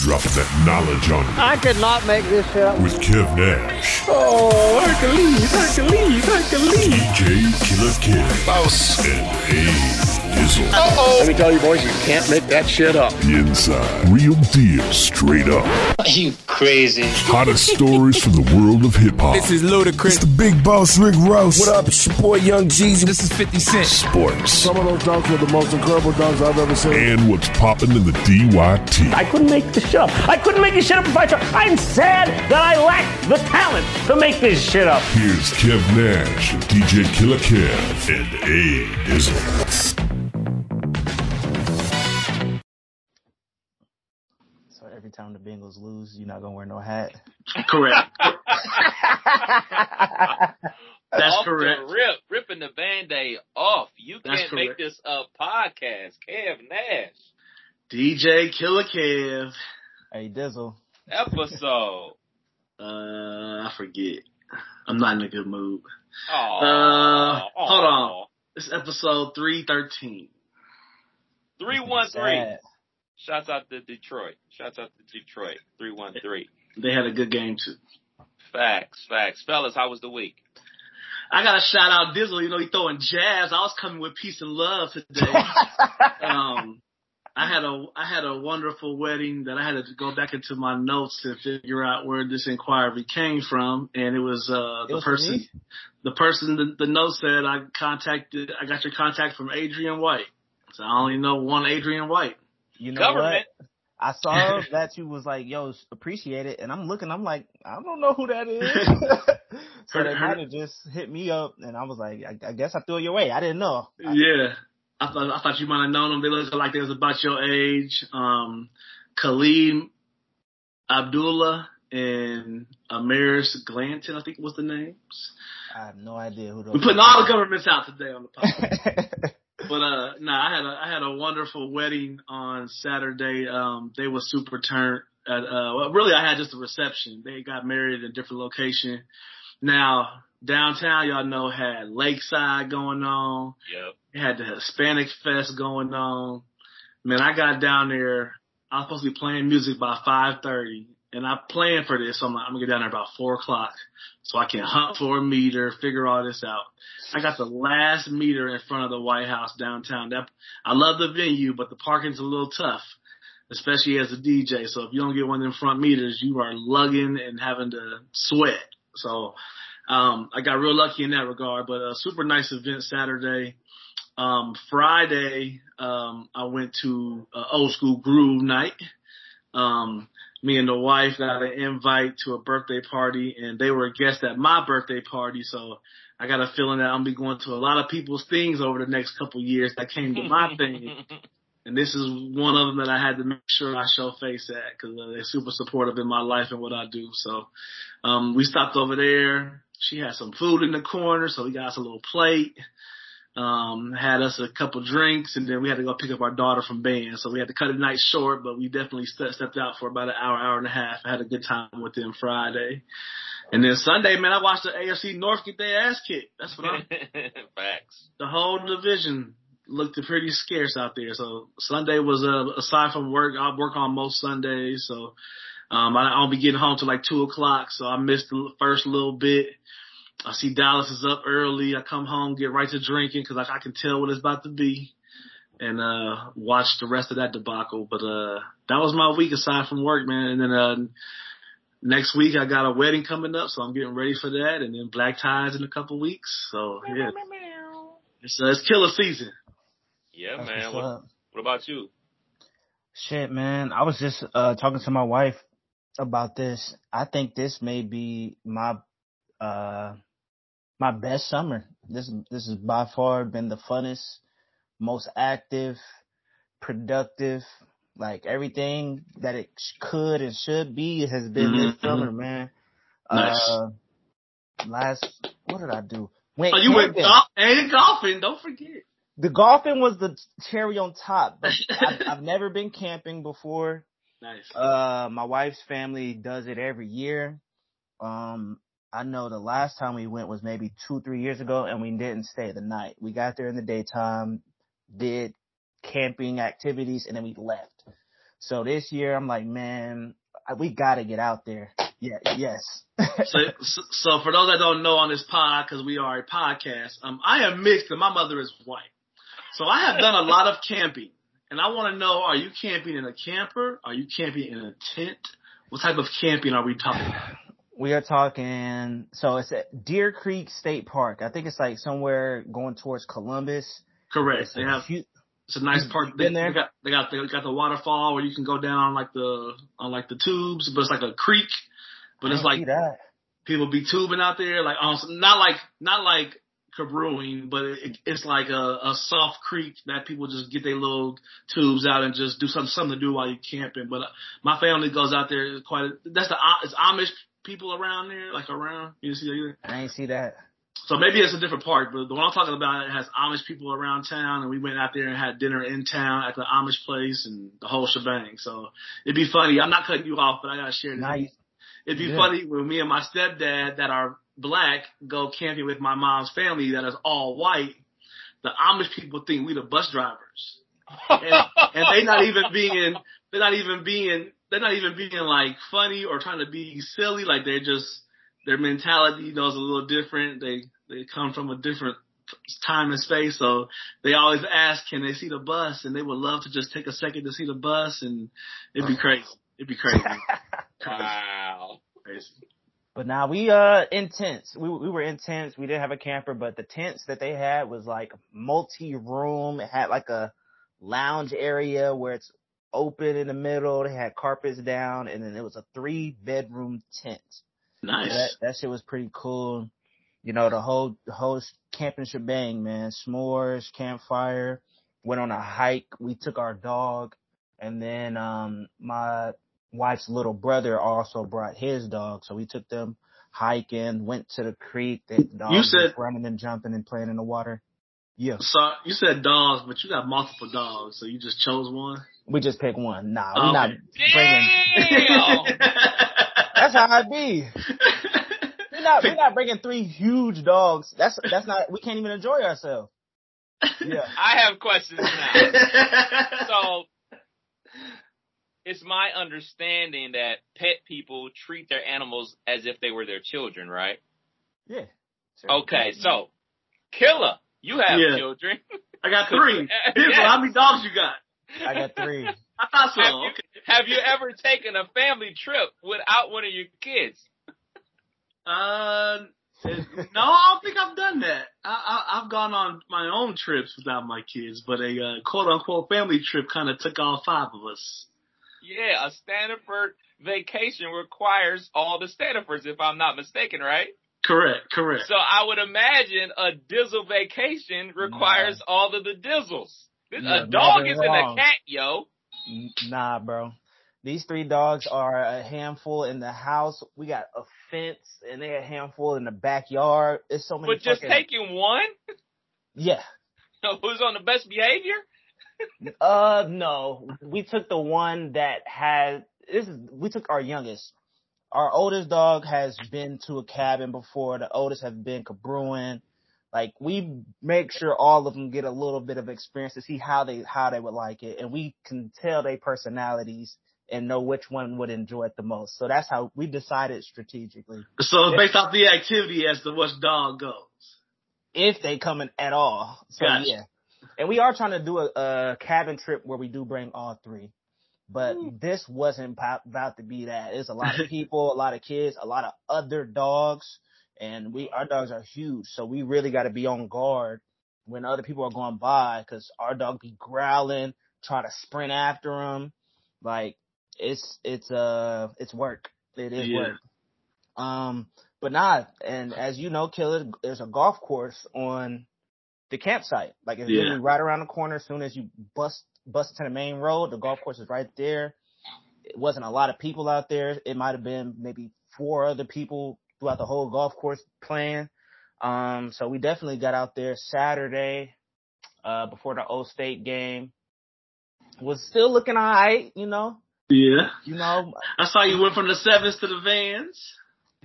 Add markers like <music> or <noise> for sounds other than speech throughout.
dropping that knowledge on you I could not make this shit up. with Kev Nash, Oh, Hercules, Hercules, Hercules. DJ Killer Kev, Boss. and A Dizzle. Let me tell you, boys, you can't make that shit up. The inside, real deal, straight up. You crazy. Hottest stories from the world of hip hop, This is Ludacris. It's the big boss Rick Ross. What up? It's your boy Young Jeezy. This is 50 Cent. sports, Some of those dunks were the most incredible dunks I've ever seen. and what's popping in the DYT. I couldn't make the show. I couldn't make this shit up if I tried. I'm sad that I lack the talent to make this shit up. Here's Kev Nash, DJ Killer Kev, and A Dizzle. Time the Bengals lose, you're not gonna wear no hat. Correct. <laughs> That's off correct. The rip, ripping the band-aid off. You That's can't make this a podcast. Kev Nash DJ Killer Kev. Hey Dizzle, episode. <laughs> Uh, I forget. I'm not in a good mood. Oh, Uh, hold on. It's episode 313. Three one three. Sad. Shouts out to Detroit. Shouts out to Detroit. Three one three. They had a good game too. Facts, facts, fellas. How was the week? I gotta shout out Dizzle. You know, he throwing jazz. I was coming with peace and love today. <laughs> um, I had a I had a wonderful wedding that I had to go back into my notes to figure out where this inquiry came from, and it was uh the was person me? the person the, the note said I contacted I got your contact from Adrian White. So I only know one Adrian White. You know Government. what? I saw <laughs> that you was like, "Yo, appreciate it," and I'm looking. I'm like, I don't know who that is. <laughs> <laughs> so they might have just hit me up, and I was like, I, I guess I threw it your way. I didn't know. I- Yeah. I thought I thought you might have known them. They looked like they was about your age. Um Khalid Abdullah and Amaris Glanton, I think was the names. I have no idea who those. We're putting all the governments out today on the podcast. But uh no, I had a I had a wonderful wedding on Saturday. Um they were super turned at uh well really I had just a reception. They got married in a different location. Now downtown y'all know had Lakeside going on. Yep. Had the Hispanic Fest going on. Man, I got down there. I was supposed to be playing music by five thirty, and I planned for this. So I'm like, I'm gonna get down there about four o'clock, so I can hunt for a meter, figure all this out. I got the last meter in front of the White House downtown. That I love the venue, but the parking's a little tough, especially as a DJ. So if you don't get one of them front meters, you are lugging and having to sweat. So um, I got real lucky in that regard. But a super nice event Saturday. Um, Friday, um, I went to uh, old school groove night. Um, me and the wife got an invite to a birthday party and they were a guest at my birthday party. So I got a feeling that I'm be going to a lot of people's things over the next couple years that came to my thing. <laughs> And this is one of them that I had to make sure I show face at because uh, they're super supportive in my life and what I do. So, um, we stopped over there. She had some food in the corner, so we got us a little plate. Um, had us a couple drinks and then we had to go pick up our daughter from band. So we had to cut the night short, but we definitely stepped, stepped out for about an hour, hour and a half. I had a good time with them Friday. And then Sunday, man, I watched the AFC North get their ass kicked. That's what I'm, <laughs> Facts. the whole division looked pretty scarce out there. So Sunday was uh, aside from work, I work on most Sundays, so um, I, I'll be getting home till like two o'clock. So I missed the first little bit. I see Dallas is up early. I come home, get right to drinking because I, I can tell what it's about to be, and uh watch the rest of that debacle. But uh that was my week aside from work, man. And then uh next week I got a wedding coming up, so I'm getting ready for that. And then black ties in a couple weeks. So yeah, it's uh, it's killer season. Yeah, That's man. What, up. what about you? Shit, man. I was just uh talking to my wife about this. I think this may be my uh my best summer. This this has by far been the funnest, most active, productive, like everything that it could and should be has been this Mhm. summer, man. Nice. Uh last what did I do? Went Oh, you went camping. golf and golfing. Don't forget. The golfing was the cherry on top, but <laughs> I've, I've never been camping before. Nice. Uh, my wife's family does it every year. Um, I know the last time we went was maybe two, three years ago, and we didn't stay the night. We got there in the daytime, did camping activities, and then we left. So this year I'm like, man, we got to get out there. Yeah, yes. so, so for those that don't know on this pod, because we are a podcast, um, I am mixed and my mother is white. So I have done a lot of camping, and I want to know: Are you camping in a camper? Are you camping in a tent? What type of camping are we talking? We are talking. So it's at Deer Creek State Park. I think it's like somewhere going towards Columbus. Correct. It's they have. it's a nice park. They, they, got they got they got the waterfall where you can go down like the on like the tubes, but it's like a creek. But it's like people be tubing out there, like um, not like not like Cabroing, but it, it's like a, a soft creek that people just get their little tubes out and just do something something to do while you're camping. But uh, my family goes out there quite. That's the it's Amish people around there, like around. You see that either? I ain't see that. So maybe it's a different park, but the one I'm talking about it has Amish people around town, and we went out there and had dinner in town at the Amish place and the whole shebang. So it'd be funny. I'm not cutting you off, but I gotta share this. Nice. It'd be yeah. funny when me and my stepdad that are black go camping with my mom's family that is all white. The Amish people think we the bus drivers, <laughs> and, and they not even being they're not even being they're not even being like funny or trying to be silly. Like they're just their mentality, you know, is a little different. They they come from a different time and space, so they always ask, can they see the bus? And they would love to just take a second to see the bus, and it'd be crazy. It'd be crazy. <laughs> wow. Crazy. But now we uh intense. We we were intense. We didn't have a camper, but the tents that they had was like multi room. It had like a lounge area where it's open in the middle. They had carpets down, and then it was a three bedroom tent. Nice. So that that shit was pretty cool. You know the whole the whole camping shebang, man. S'mores, campfire. Went on a hike. We took our dog, and then um my wife's little brother also brought his dog, so we took them hiking, went to the creek. The dog you said running and jumping and playing in the water. Yeah. So you said dogs, but you got multiple dogs, so you just chose one. We just pick one. Nah, we're oh, not bringing. <laughs> that's how I be. <laughs> We're not. We're not bringing three huge dogs. That's that's not. We can't even enjoy ourselves. Yeah. <laughs> I have questions now. so it's my understanding that pet people treat their animals as if they were their children, right? Yeah. Sure. Okay, so Killer, you have yeah. children. I got three. yes. How many dogs you got? I got three. I thought so. Have you, have you ever taken a family trip without one of your kids? Uh, no, I don't think I've done that. I, I, have gone on my own trips without my kids, but a uh, quote unquote family trip kind of took all five of us. Yeah, a Stanford vacation requires all the Stanfords, if I'm not mistaken, right? Correct, correct. So I would imagine a Dizzle vacation requires nah. all of the Dizzles. A dog isn't wrong. a cat, yo. Nah, bro. These three dogs are a handful in the house. We got a fence and they're a handful in the backyard. It's so many. But just fucking... taking one? Yeah. <laughs> Who's on the best behavior? <laughs> uh, no. We took the one that had, this is, we took our youngest. Our oldest dog has been to a cabin before. The oldest has been cabruing. Like we make sure all of them get a little bit of experience to see how they how they would like it, and we can tell their personalities and know which one would enjoy it the most. So that's how we decided strategically. So based off the activity as to which dog goes. If they come in at all. So gotcha. yeah. And we are trying to do a, a, cabin trip where we do bring all three. But Ooh. this wasn't about to be that. It's a lot of people, a lot of kids, a lot of other dogs and we our dogs are huge, so we really got to be on guard when other people are going by because our dog be growling, try to sprint after them. Like it's it's uh it's work. It is yeah. work. Um, but not and as you know, Killer, there's a golf course on the campsite. Like it's yeah. right around the corner. As soon as you bust bust to the main road, the golf course is right there. It wasn't a lot of people out there. It might have been maybe four other people throughout the whole golf course playing. Um, so we definitely got out there Saturday, uh, before the Ohio State game. Was still looking alright, you know. Yeah. You know. I saw you went from the sevens to the vans.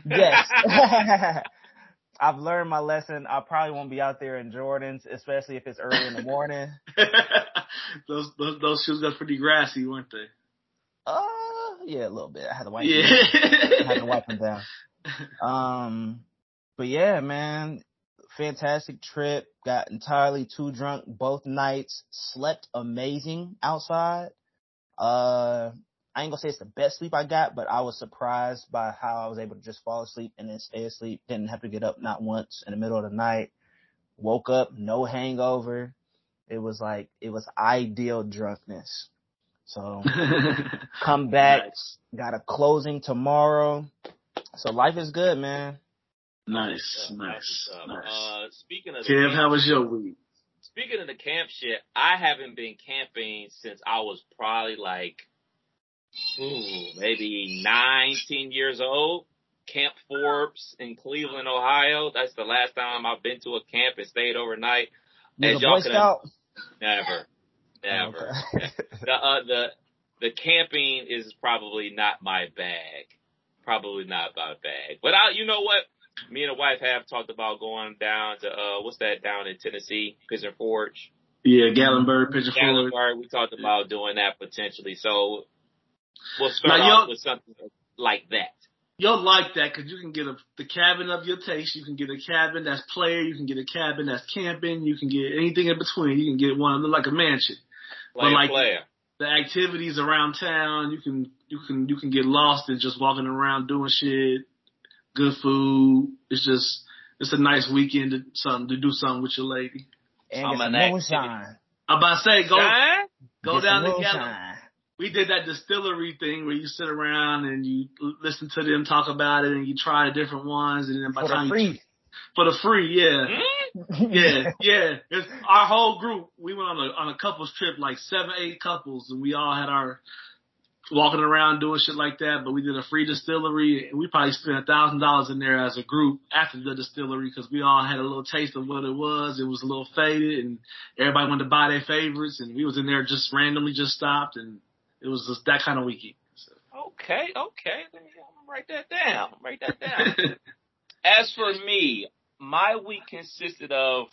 Yes. <laughs> <laughs> I've learned my lesson. I probably won't be out there in Jordans, especially if it's early in the morning. <laughs> those, those those shoes got pretty grassy, weren't they? Uh, yeah, a little bit. I had to wipe. Yeah. I had to wipe them down. <laughs> Um, but yeah, man, fantastic trip. Got entirely too drunk both nights. Slept amazing outside. Uh, I ain't gonna say it's the best sleep I got, but I was surprised by how I was able to just fall asleep and then stay asleep. Didn't have to get up not once in the middle of the night. Woke up, no hangover. It was like, it was ideal drunkenness. So <laughs> come back, Nice. got a closing tomorrow. So life is good, man. Nice, Uh, nice, uh, nice. Uh, speaking of the Kev, camp- how was your week? Speaking of the camp shit, I haven't been camping since I was probably like, ooh, maybe nine, ten years old. Camp Forbes in Cleveland, Ohio. That's the last time I've been to a camp and stayed overnight. You As y'all can- Scout? Never, never. Okay. <laughs> the uh, the the camping is probably not my bag. Probably not my bag. But I, you know what? Me and the wife have talked about going down to uh, what's that down in Tennessee, Pigeon Forge. Yeah, Gatlinburg, Pigeon Forge. Gatlinburg, we talked about doing that potentially. So we'll start Now, off with something like that. You'll like that because you can get a, the cabin of your taste. You can get a cabin that's player. You can get a cabin that's camping. You can get anything in between. You can get one that look like a mansion. Player, like- player. The activities around town, you can you can you can get lost in just walking around doing shit. Good food. It's just it's a nice weekend to something to do something with your lady. And I'm get some moonshine. I'm about to say go Shine? go Get down some to Gallen. we did that distillery thing where you sit around and you listen to them talk about it and you try the different ones and then by the time the you, free. For the free, yeah. Hmm? Yeah, yeah. It's our whole group. We went on a on a couples trip, like seven, eight couples, and we all had our walking around doing shit like that. But we did a free distillery, and we probably spent a thousand dollars in there as a group after the distillery because we all had a little taste of what it was. It was a little faded, and everybody wanted to buy their favorites, and we was in there just randomly just stopped, and it was just that kind of weekend. So. Okay, okay. Let me write that down. Write that down. <laughs> As for me, my week consisted of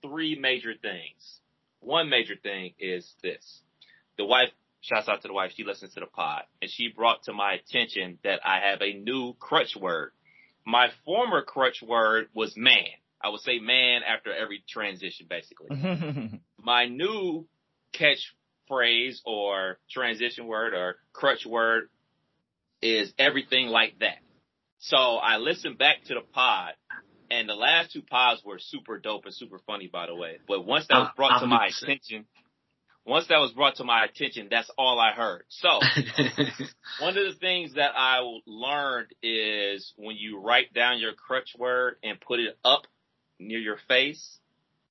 three major things. One major thing is this. The wife, shouts out to the wife, she listens to the pod, and she brought to my attention that I have a new crutch word. My former crutch word was man. I would say man after every transition, basically. <laughs> My new catchphrase or transition word or crutch word is everything like that. So I listened back to the pod and the last two pods were super dope and super funny, by the way. But once that was brought I'll to my be the same. attention, once that was brought to my attention, that's all I heard. So <laughs> one of the things that I learned is when you write down your crutch word and put it up near your face,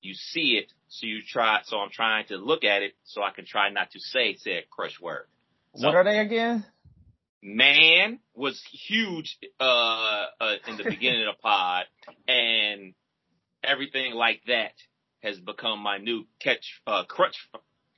you see it. So you try, so I'm trying to look at it so I can try not to say said crutch word. So what are they again? Man was huge, uh, uh, in the <laughs> beginning of the pod and everything like that has become my new catch, uh, crutch,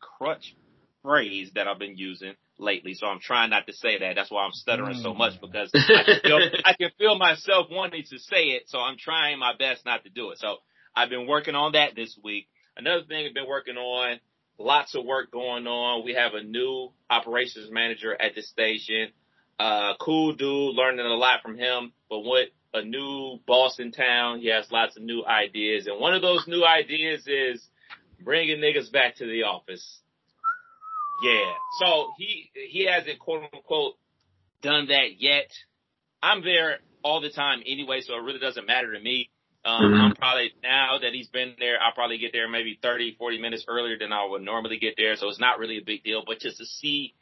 crutch phrase that I've been using lately. So I'm trying not to say that. That's why I'm stuttering so much because I can, feel, <laughs> I can feel myself wanting to say it. So I'm trying my best not to do it. So I've been working on that this week. Another thing I've been working on, lots of work going on. We have a new operations manager at the station. Uh, cool dude, learning a lot from him, but with a new boss in town, he has lots of new ideas. And one of those new ideas is bringing niggas back to the office. Yeah. So he, he hasn't quote unquote done that yet. I'm there all the time anyway, so it really doesn't matter to me. Um, Mhm. I'm probably, now that he's been there, I'll probably get there maybe 30, 40 minutes earlier than I would normally get there. So it's not really a big deal, but just to see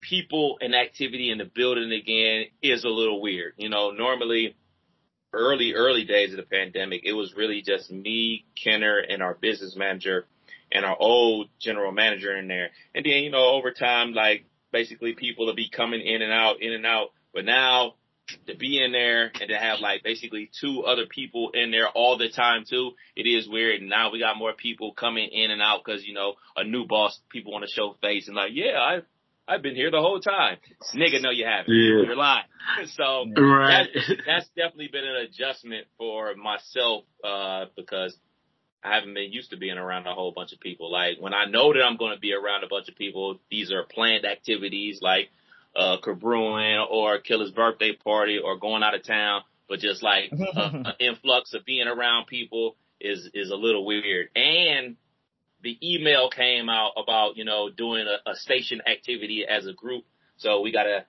people and activity in the building again is a little weird. You know, normally early, early days of the pandemic, it was really just me, Kenner, and our business manager and our old general manager in there. And then, you know, over time, like basically people will be coming in and out, in and out. But now to be in there and to have like basically two other people in there all the time too, it is weird. Now we got more people coming in and out because, you know, a new boss, people want to show face and like, yeah, I, I've been here the whole time. Nigga, no, you haven't. Yeah. You're lying. <laughs> So right. that's, <laughs> that's definitely been an adjustment for myself, uh, because I haven't been used to being around a whole bunch of people. Like when I know that I'm going to be around a bunch of people, these are planned activities like uh, cabrewing or Killer's birthday party or going out of town, but just like <laughs> uh, an influx of being around people is, is a little weird. And the email came out about, you know, doing a, a station activity as a group. So we gotta,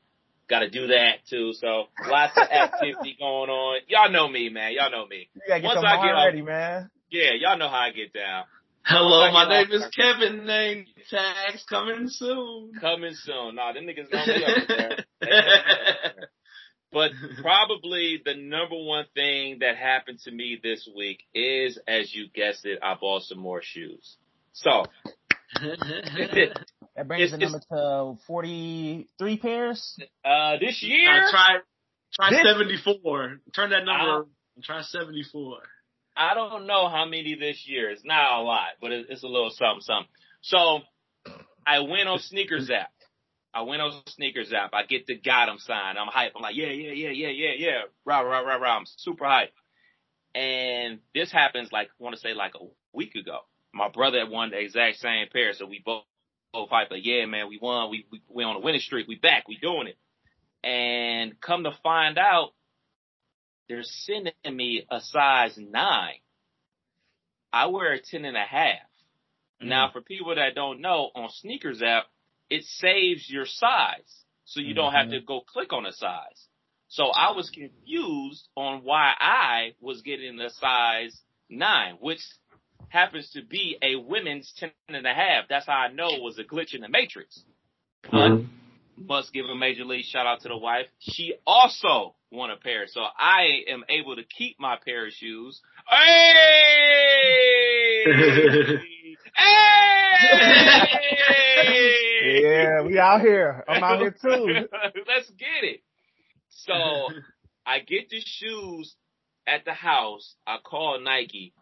gotta do that too. So lots of activity <laughs> going on. Y'all know me, man. Y'all know me. You gotta get Once I wine get off- ready, man. Yeah, y'all know how I get down. Hello, Fucking my name is Kevin. Name tags coming soon. Coming soon. Nah, them niggas know me up <laughs> there. They know me up there. But probably the number one thing that happened to me this week is, as you guessed it, I bought some more shoes. So, <laughs> That brings It's- the number to forty-three pairs. uh, this year, I try try This- seventy four. Turn that number. Ow. and Try seventy four. I don't know how many this year. It's not a lot, but it- it's a little something, something. So I went on Sneakers app. I went on Sneakers app. I get the got 'em sign. I'm hype. I'm like, yeah, yeah, yeah, yeah, yeah, yeah. Rah, rah, rah, rah. I'm super hype. And this happens like, I want to say like a week ago. My brother had won the exact same pair. So we both, both hype. Like, yeah, man, we won. We, we, we on a winning streak. We back. We doing it. And come to find out, they're sending me a size nine. I wear a ten and a half. Mm. Now, for people that don't know, on Sneakers app, it saves your size, so you don't have to mm-hmm. go click on a size. So I was confused on why I was getting a size nine, which happens to be a women's ten and a half. That's how I know it was a glitch in the matrix. But mm-hmm. must give a major league shout out to the wife. She also won a pair, so I am able to keep my pair of shoes. Hey! hey! <laughs> Yeah, we out here. I'm out here too. <laughs> Let's get it. So <laughs> I get the shoes at the house. I call Nike.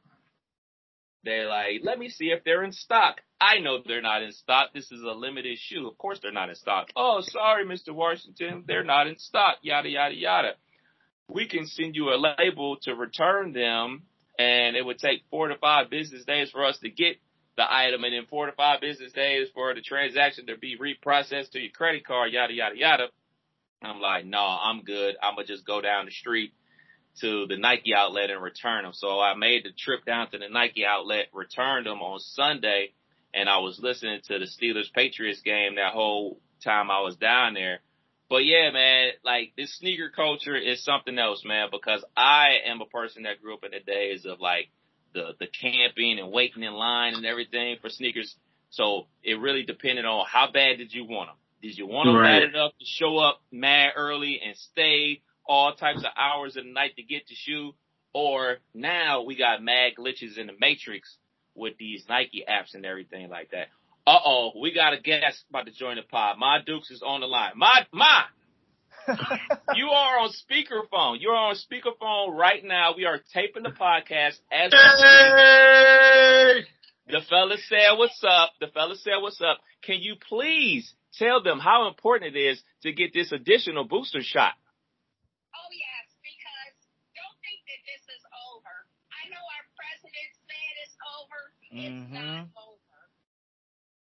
They're like, let me see if they're in stock. I know they're not in stock. This is a limited shoe. Of course they're not in stock. Oh, sorry, Mr. Washington. They're not in stock. Yada, yada, yada. We can send you a label to return them and it would take four to five business days for us to get the item and then four to five business days for the transaction to be reprocessed to your credit card, yada, yada, yada. I'm like, no, I'm good. I'm gonna just go down the street to the Nike outlet and return them. So I made the trip down to the Nike outlet, returned them on Sunday, and I was listening to the Steelers Patriots game that whole time I was down there. But yeah, man, like this sneaker culture is something else, man, because I am a person that grew up in the days of like the, the camping and waiting in line and everything for sneakers. So it really depended on how bad did you want them? Did you want them Right. bad enough to show up mad early and stay all types of hours of the night to get the shoe? Or now we got mad glitches in the matrix with these Nike apps and everything like that. Uh oh, we got a guest about to join the pod. My Dukes is on the line. My my <laughs> you are on speakerphone. You're on speakerphone right now. We are taping the podcast as we speak. The fella said what's up. The fella said what's up. Can you please tell them how important it is to get this additional booster shot? Oh yes, because don't think that this is over. I know our president said it's over. It's not over.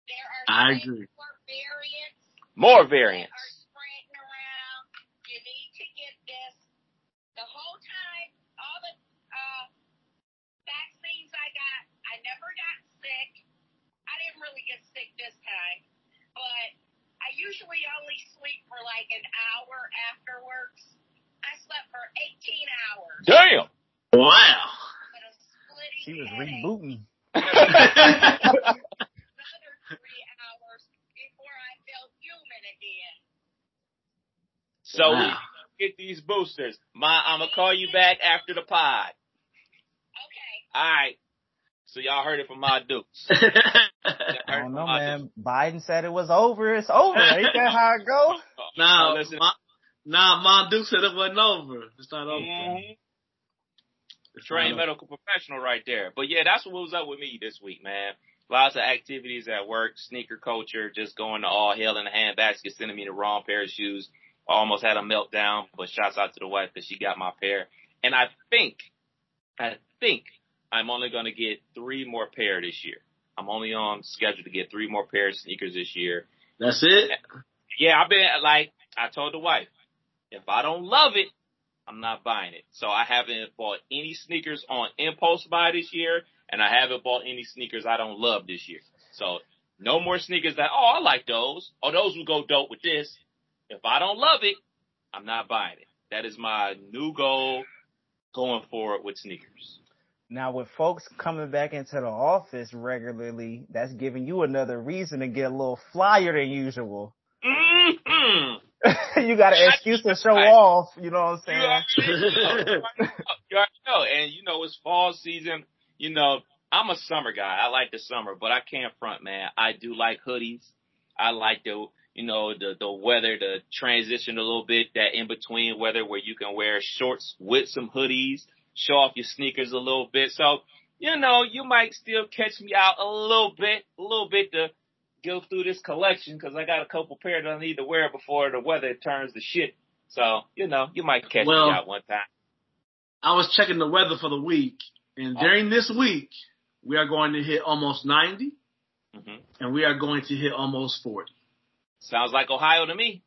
There are I agree. more variants More variants. are spreading around. You need to get this. The whole time, all the uh, vaccines I got, I never got sick. I didn't really get sick this time, but I usually only sleep for like an hour afterwards. I slept for 18 hours. Damn. Wow. with a splitting She was headache. rebooting. Another three hours before I felt human again. So we Wow. get these boosters. My, I'm gonna call you back after the pod. Okay. All right. So y'all heard it from my Dukes. <laughs> I don't know, man. Biden said it was over. It's over. Ain't that how it go? <laughs> Nah, Oh, listen. my, nah, my Duke said it wasn't over. It's not over. Mhm. Trained medical professional right there. But yeah, that's what was up with me this week, man. Lots of activities at work, sneaker culture, just going to all hell in a handbasket, sending me the wrong pair of shoes. I almost had a meltdown, but shouts out to the wife that she got my pair. And I think, I think I'm only going to get three more pair this year. I'm only on schedule to get three more pair of sneakers this year. That's it. Yeah, I've been like I told the wife, if I don't love it, I'm not buying it. So I haven't bought any sneakers on impulse buy this year, and I haven't bought any sneakers I don't love this year. So no more sneakers that, oh, I like those. Oh, those would go dope with this. If I don't love it, I'm not buying it. That is my new goal going forward with sneakers. Now, with folks coming back into the office regularly, that's giving you another reason to get a little flyer than usual. Mm-hmm. <laughs> you got an excuse to show off. You know what I'm saying? You already know. <laughs> you already know. And you know, it's fall season. You know, I'm a summer guy. I like the summer, but I can't front, man. I do like hoodies. I like the, you know, the, the weather, the transition a little bit, that in between weather where you can wear shorts with some hoodies, show off your sneakers a little bit. So, you know, you might still catch me out a little bit, a little bit to go through this collection because I got a couple pairs that I need to wear before the weather turns to shit. So, you know, you might catch Well- me out one time. I was checking the weather for the week, and during this week, we are going to hit almost 90, hmm and we are going to hit almost 40. Sounds like Ohio to me.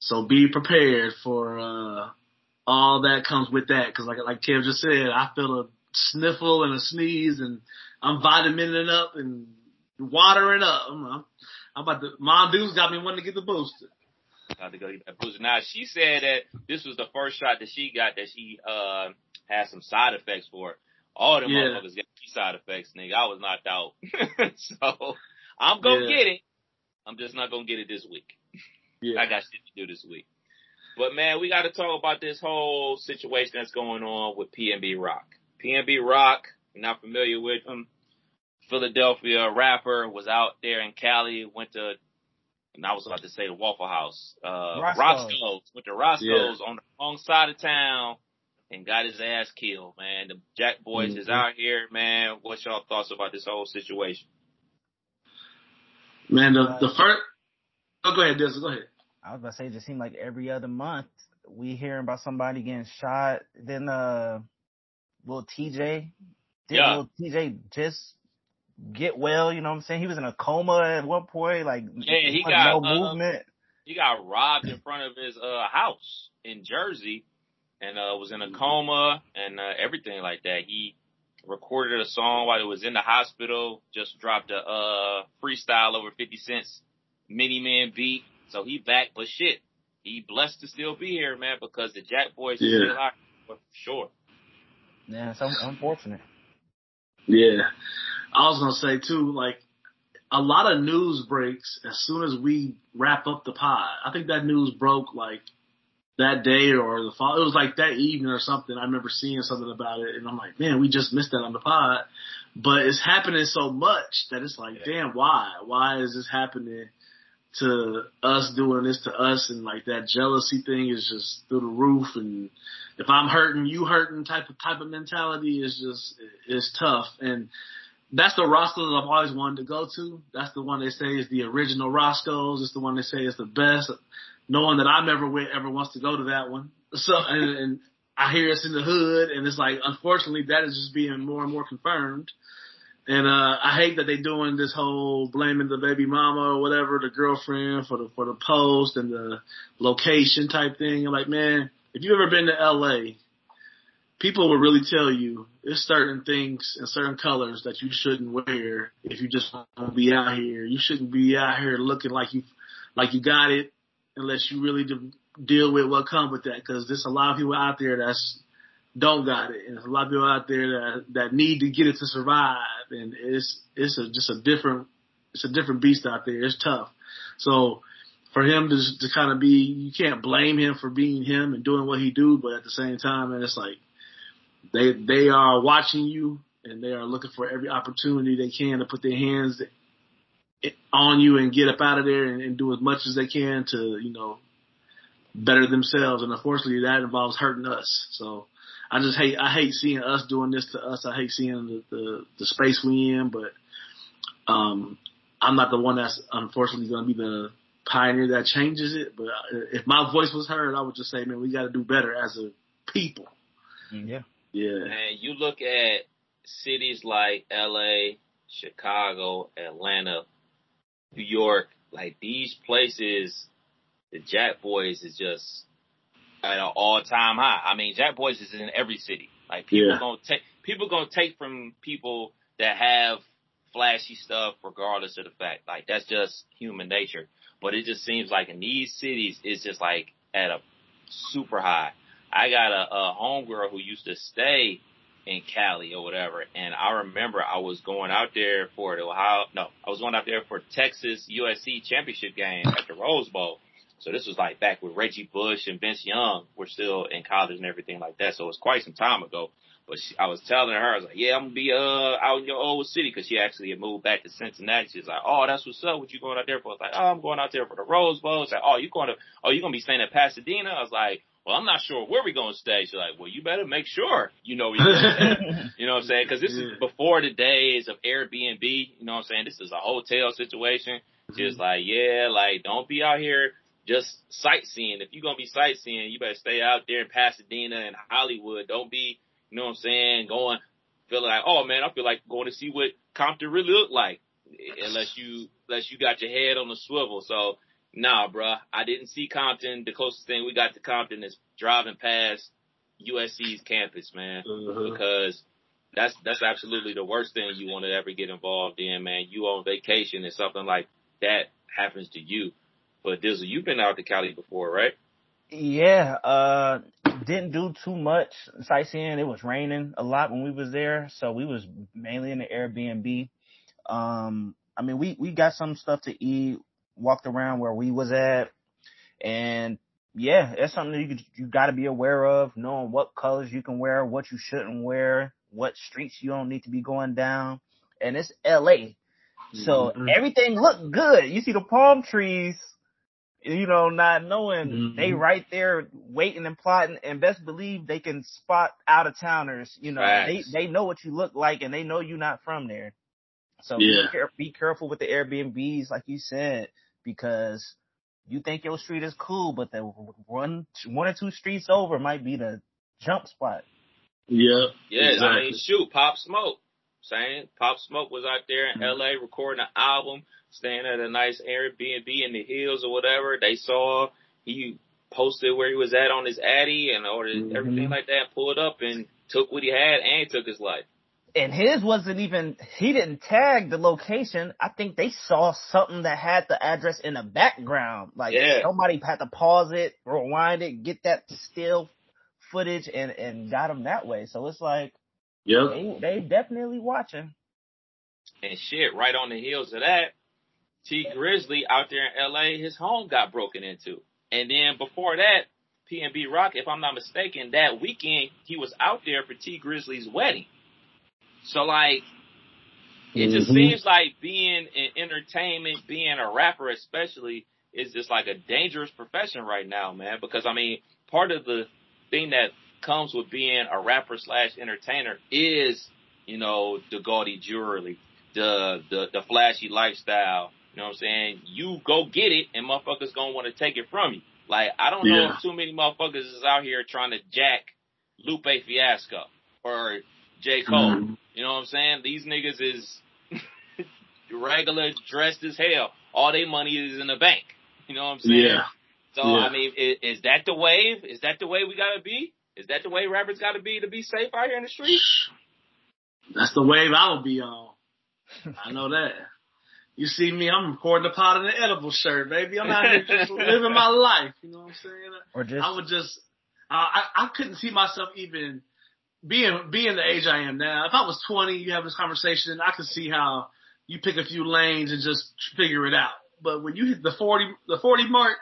So be prepared for uh, all that comes with that. Because like like Kev just said, I feel a sniffle and a sneeze, and I'm vitamining up and watering up. I'm, about to. Mom Deuce got me wanting to get the booster. Got to go get that booster. Now she said that this was the first shot that she got that she uh had some side effects for. All them Yeah. motherfuckers got side effects, nigga. I was knocked out. <laughs> so I'm gonna Yeah. get it. I'm just not gonna get it this week. Yeah. I got shit to do this week. But man, we got to talk about this whole situation that's going on with PNB Rock. PNB Rock, you're not familiar with him. Philadelphia rapper was out there in Cali, went to, and I was about to say the Waffle House, uh, Roscoe's. Roscoe's, went to Roscoe's on the wrong side of town and got his ass killed, man. The Jack Boys is Mhm. out here, man. What's y'all thoughts about this whole situation? Man, the the first. Oh, go ahead, Dizzle. Go ahead. I was about to say, it just seemed like every other month we hearing about somebody getting shot. Then, uh, Lil Tjay, did Yeah. Lil Tjay just get well? You know what I'm saying? He was in a coma at one point, like Yeah, he got, no uh, movement. he got robbed in front of his uh house in Jersey and uh was in a coma and uh, everything like that. He recorded a song while he was in the hospital, just dropped a uh freestyle over 50 Cent's Many Men beat. So he back, but shit, he blessed to still be here, man, because the Jack Boys Yeah. is still out for sure. Yeah, it's un- unfortunate. Yeah. I was gonna say too, like a lot of news breaks as soon as we wrap up the pod. I think that news broke like that day or the fall. It was like that evening or something. I remember seeing something about it, and I'm like, man, we just missed that on the pod. But it's happening so much that it's like, damn, why? Why is this happening to us doing this to us? And like that jealousy thing is just through the roof. And if I'm hurting, you hurting type of type of mentality is just is tough. And that's the Roscoe's I've always wanted to go to. That's the one they say is the original Roscoe's. It's the one they say is the best. No one that I'm ever with ever wants to go to that one. <laughs> So, and, and I hear it's in the hood and it's like, unfortunately, that is just being more and more confirmed. And, uh, I hate that they're doing this whole blaming the baby mama or whatever, the girlfriend for the, for the post and the location type thing. I'm like, man, if you've ever been to LA, people will really tell you there's certain things and certain colors that you shouldn't wear if you just want to be out here. You shouldn't be out here looking like you like you got it unless you really de- deal with what comes with that. Because there's a lot of people out there that's don't got it, and there's a lot of people out there that that need to get it to survive, and it's it's a, just a different it's a different beast out there. It's tough. So for him to to kind of be, you can't blame him for being him and doing what he do, but at the same time, and it's like they they are watching you and they are looking for every opportunity they can to put their hands on you and get up out of there and, and do as much as they can to you know better themselves. And unfortunately, that involves hurting us. So I just hate I hate seeing us doing this to us. I hate seeing the the, the space we in, but um, I'm not the one that's unfortunately going to be the pioneer that changes it. But if my voice was heard, I would just say, man, we got to do better as a people. Yeah. Yeah. And you look at cities like LA, Chicago, Atlanta, New York, like these places the Jack Boys is just at an all time high. I mean, Jack Boys is in every city. Like people Yeah. gonna take people gonna take from people that have flashy stuff regardless of the fact. Like that's just human nature. But it just seems like in these cities it's just like at a super high. I got a, a homegirl who used to stay in Cali or whatever, and I remember I was going out there for the Ohio no, I was going out there for Texas USC championship game at the Rose Bowl. So this was like back with Reggie Bush and Vince Young were still in college and everything like that. So it was quite some time ago. But she, I was telling her, I was like, yeah, I'm gonna be uh out in your old city because she actually had moved back to Cincinnati. She's like, oh, that's what's up. What you going out there for? I was like, oh, I'm going out there for the Rose Bowl. It's like, oh, you going to? Oh, you gonna be staying at Pasadena? I was like, well, I'm not sure where we're gonna stay. She's like, well, you better make sure you know where you're stay. <laughs> You know what I'm saying? Because this is before the days of Airbnb. You know what I'm saying? This is a hotel situation. Mm-hmm. Just like, yeah, like don't be out here just sightseeing. If you're gonna be sightseeing, you better stay out there in Pasadena and Hollywood. Don't be, you know what I'm saying, going feeling like, oh man, I feel like going to see what Compton really looked like. Unless you unless you got your head on the swivel. So nah, bruh, I didn't see Compton. The closest thing we got to Compton is driving past USC's campus, man Uh-huh. because that's that's absolutely the worst thing you want to ever get involved in, man. You on vacation and something like that happens to you. But Dizzle, you've been out to Cali before, right? Yeah, uh, didn't do too much sightseeing. It was raining a lot when we was there, so we was mainly in the Airbnb. Um, I mean, we, we got some stuff to eat, walked around where we was at, and yeah, it's something that you could, you gotta be aware of, knowing what colors you can wear, what you shouldn't wear, what streets you don't need to be going down. And it's LA. So Mhm. everything looked good. You see the palm trees, you know, not knowing they Mhm. right there waiting and plotting and best believe they can spot out of towners. You know, they, they know what you look like and they know you're not from there. So Yeah. be, care- be careful with the Airbnbs, like you said, because you think your street is cool, but the one, one or two streets over might be the jump spot. Yeah. Yeah, I mean, shoot, Pop Smoke. Saying Pop Smoke was out there in Mhm. LA recording an album, staying at a nice Airbnb in the hills or whatever. They saw he posted where he was at on his Addy and ordered Mhm. everything like that, pulled up and took what he had and took his life. And his wasn't even he didn't tag the location. I think they saw something that had the address in the background. Like Yeah. somebody had to pause it, rewind it, get that still footage and and got him that way. So it's like Yep. they they definitely watching. And shit, right on the heels of that, Tee Grizzley out there in LA, his home got broken into. And then before that, PNB Rock, if I'm not mistaken, that weekend he was out there for Tee Grizzley's wedding. So like, it just Mhm. seems like being in entertainment, being a rapper especially, is just like a dangerous profession right now, man. Because I mean, part of the thing that comes with being a rapper slash entertainer is, you know, the gaudy jewelry, the the the flashy lifestyle. You know what I'm saying? You go get it, and motherfuckers gonna want to take it from you. Like I don't know Yeah. if too many motherfuckers is out here trying to jack Lupe Fiasco or J Cole. Mhm. You know what I'm saying? These niggas is <laughs> regular, dressed as hell. All their money is in the bank. You know what I'm saying? Yeah. So Yeah. I mean, is, is that the wave? Is that the way we gotta be? Is that the way rappers gotta be to be safe out here in the streets? <sighs> That's the wave I will be on. I know that. You see me, I'm recording the pot in an edible shirt, baby. I'm out here just <laughs> living my life. You know what I'm saying? Or just I would just, uh, I, I couldn't see myself even being, being the age I am now. If I was 20, you have this conversation, I could see how you pick a few lanes and just figure it out. But when you hit the 40, the 40 mark,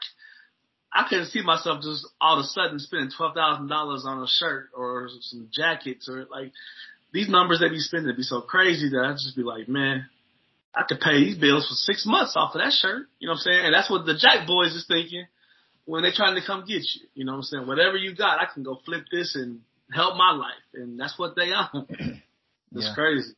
I couldn't see myself just all of a sudden spending $12,000 on a shirt or some jackets or like these numbers they be spending be so crazy that I just be like, man, I could pay these bills for six months off of that shirt. You know what I'm saying? And that's what the Jack Boys is thinking when they're trying to come get you. You know what I'm saying? Whatever you got, I can go flip this and help my life. And that's what they are. <clears throat> <clears throat> It's Yeah. crazy.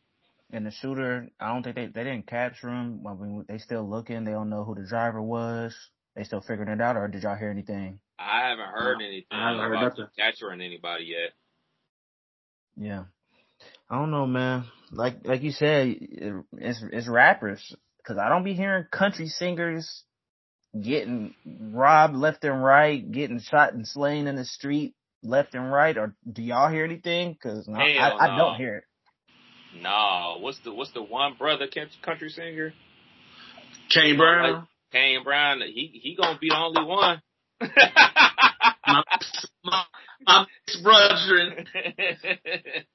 and the shooter, I don't think they they didn't capture him. I mean, they still looking. They don't know who the driver was. They still figuring it out, or did y'all hear anything? I haven't heard No, anything I haven't heard about nothing. capturing anybody yet. Yeah. I don't know, man. Like like you said, it- it's it's rappers because I don't be hearing country singers getting robbed left and right, getting shot and slain in the street left and right, or do y'all hear anything? Because no, I, Hell I don't hear it. No, what's the what's the one brother country singer? Kane Brown. Kane Brown. He he gonna be the only one. my, my, my brethren. <laughs>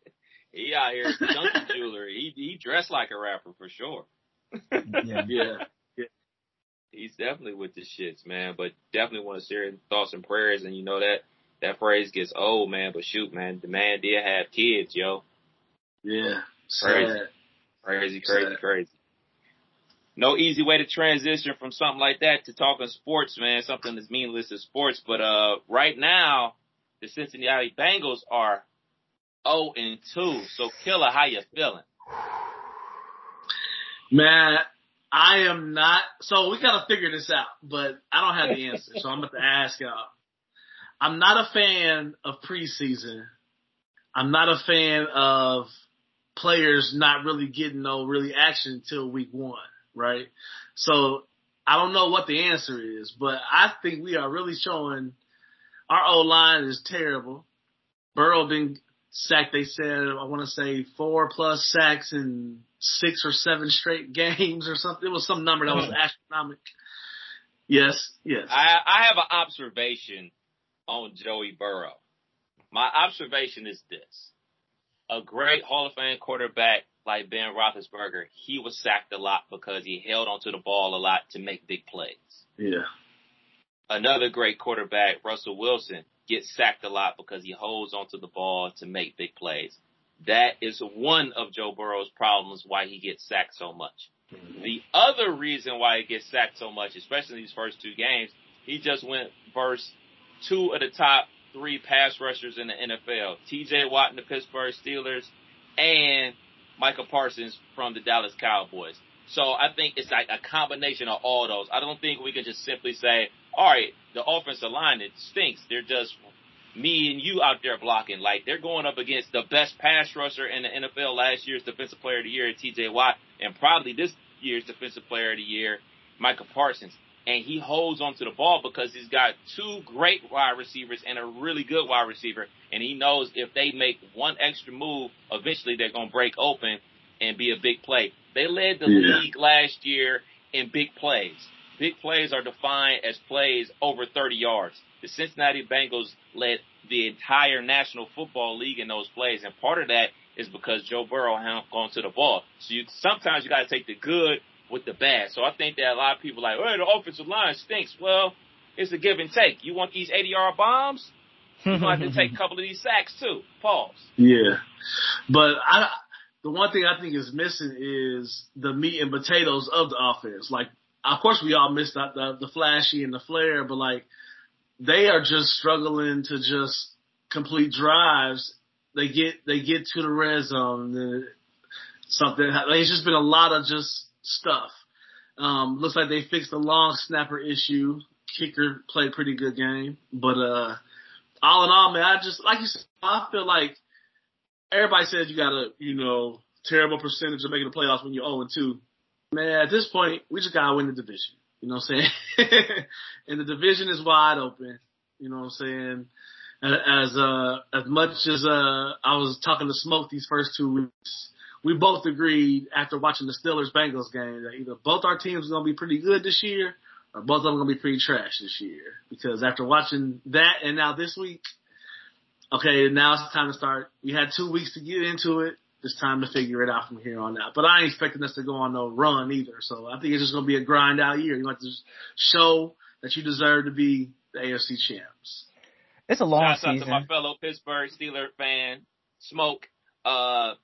he out here dunking jewelry. He he dressed like a rapper for sure. Yeah. <laughs> Yeah. He's definitely with the shits, man. But definitely want to share thoughts and prayers. And you know that that phrase gets old, man. But shoot, man, the man did have kids, yo. Yeah. Crazy. Sad. Crazy, crazy, Sad. crazy. No easy way to transition from something like that to talking sports, man. Something that's meaningless to sports. But uh right now, the Cincinnati Bengals are 0 and 2. So Killer, how you feeling? Man, I am not. So we gotta figure this out, but I don't have the answer. so I'm about to ask y'all. I'm not a fan of preseason. I'm not a fan of players not really getting no really action until week one, right? So I don't know what the answer is, but I think we are really showing our O line is terrible. Burrow been sacked. They said I want to say four plus sacks in six or seven straight <laughs> games or something. It was some number that was <laughs> astronomical. Yes, yes. I, I have an observation on Joey Burrow. My observation is this. A great Hall of Fame quarterback like Ben Roethlisberger, he was sacked a lot because he held onto the ball a lot to make big plays. Yeah. Another great quarterback, Russell Wilson, gets sacked a lot because he holds onto the ball to make big plays. That is one of Joe Burrow's problems why he gets sacked so much. Mm-hmm. The other reason why he gets sacked so much, especially in these first two games, he just went versus two of the top three pass rushers in the NFL. TJ Watt in the Pittsburgh Steelers and Micah Parsons from the Dallas Cowboys. So I think it's like a combination of all those. I don't think we can just simply say, all right, the offensive line, it stinks. They're just me and you out there blocking. Like they're going up against the best pass rusher in the NFL last year's defensive player of the year, TJ Watt, and probably this year's defensive player of the year, Micah Parsons. And he holds onto the ball because he's got two great wide receivers and a really good wide receiver. And he knows if they make one extra move, eventually they're going to break open and be a big play. They led the Yeah. league last year in big plays. Big plays are defined as plays over 30 yards. The Cincinnati Bengals led the entire National Football League in those plays, and part of that is because Joe Burrow hung on to the ball. So you sometimes you got to take the good with the bad. So I think that a lot of people are like, oh, the offensive line stinks. Well, it's a give and take. You want these 80 yard bombs? Going to have to take a couple of these sacks too. Pause. Yeah. But I, the one thing I think is missing is the meat and potatoes of the offense. Like, of course we all missed out the, the flashy and the flair, but like, they are just struggling to just complete drives. They get, they get to the red zone. and Something, it's just been a lot of just stuff. Um, looks like they fixed the long snapper issue. Kicker played pretty good game, but, uh, all in all, man, I just, like you said, I feel like everybody says you got a, you know, terrible percentage of making the playoffs when you're 0 and 2. Man, at this point, we just gotta win the division. You know what I'm saying? <laughs> and the division is wide open. You know what I'm saying? As uh, as much as uh, I was talking to Smoke these first two weeks, we both agreed after watching the Steelers Bengals game that either both our teams are gonna be pretty good this year, or both of them are gonna be pretty trash this year. Because after watching that and now this week, okay, now it's time to start. We had two weeks to get into it. It's time to figure it out from here on out. But I ain't expecting us to go on no run either. So I think it's just going to be a grind out year. You have to show that you deserve to be the AFC champs. It's a long Shouts out to my fellow Pittsburgh Steeler fan, Smoke. Uh,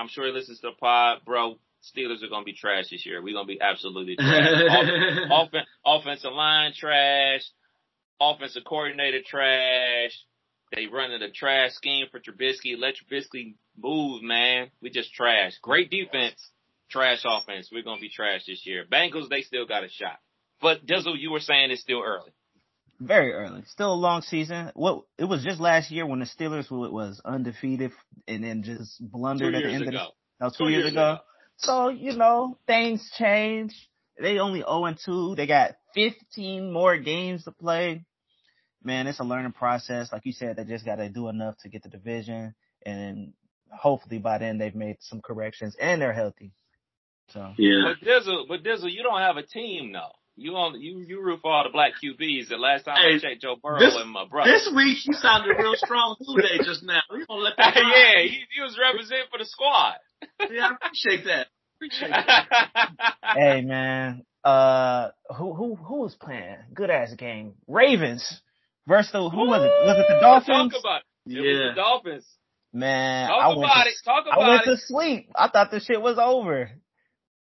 I'm sure he listens to the pod, bro. Steelers are gonna be trash this year. We're gonna be absolutely <laughs> trash. Off- offen- offensive line trash. Offensive coordinator trash. They running a trash scheme for Trubisky. Let Trubisky move, man. We just trash. Great defense, trash offense. We're gonna be trash this year. Bengals, they still got a shot. But Dizzle, you were saying it's still early. Very early. Still a long season. What it was just last year when the Steelers was undefeated and then just blundered at the end ago. of the no, two, years, ago. So, you know, things change. They only 0 and 2. They got 15 more games to play. Man, it's a learning process. Like you said, they just got to do enough to get the division, and hopefully by then they've made some corrections and they're healthy. So Yeah. But Dizzle, but Dizzle, you don't have a team though. You on you you root for all the black QBs. The last time I checked, Joe Burrow this- and my brother. This week you sounded real strong today just now. We gonna let that <laughs> yeah, he, he was representing for the squad. <laughs> yeah, I appreciate that. Appreciate that. <laughs> hey man, uh, who who who was playing? Good ass game. Ravens versus the, who was it? Was it the Dolphins? Talk about it. It was Yeah. the Dolphins. Man, Talk I went about to, it. Talk I went about to it. sleep. I thought this shit was over.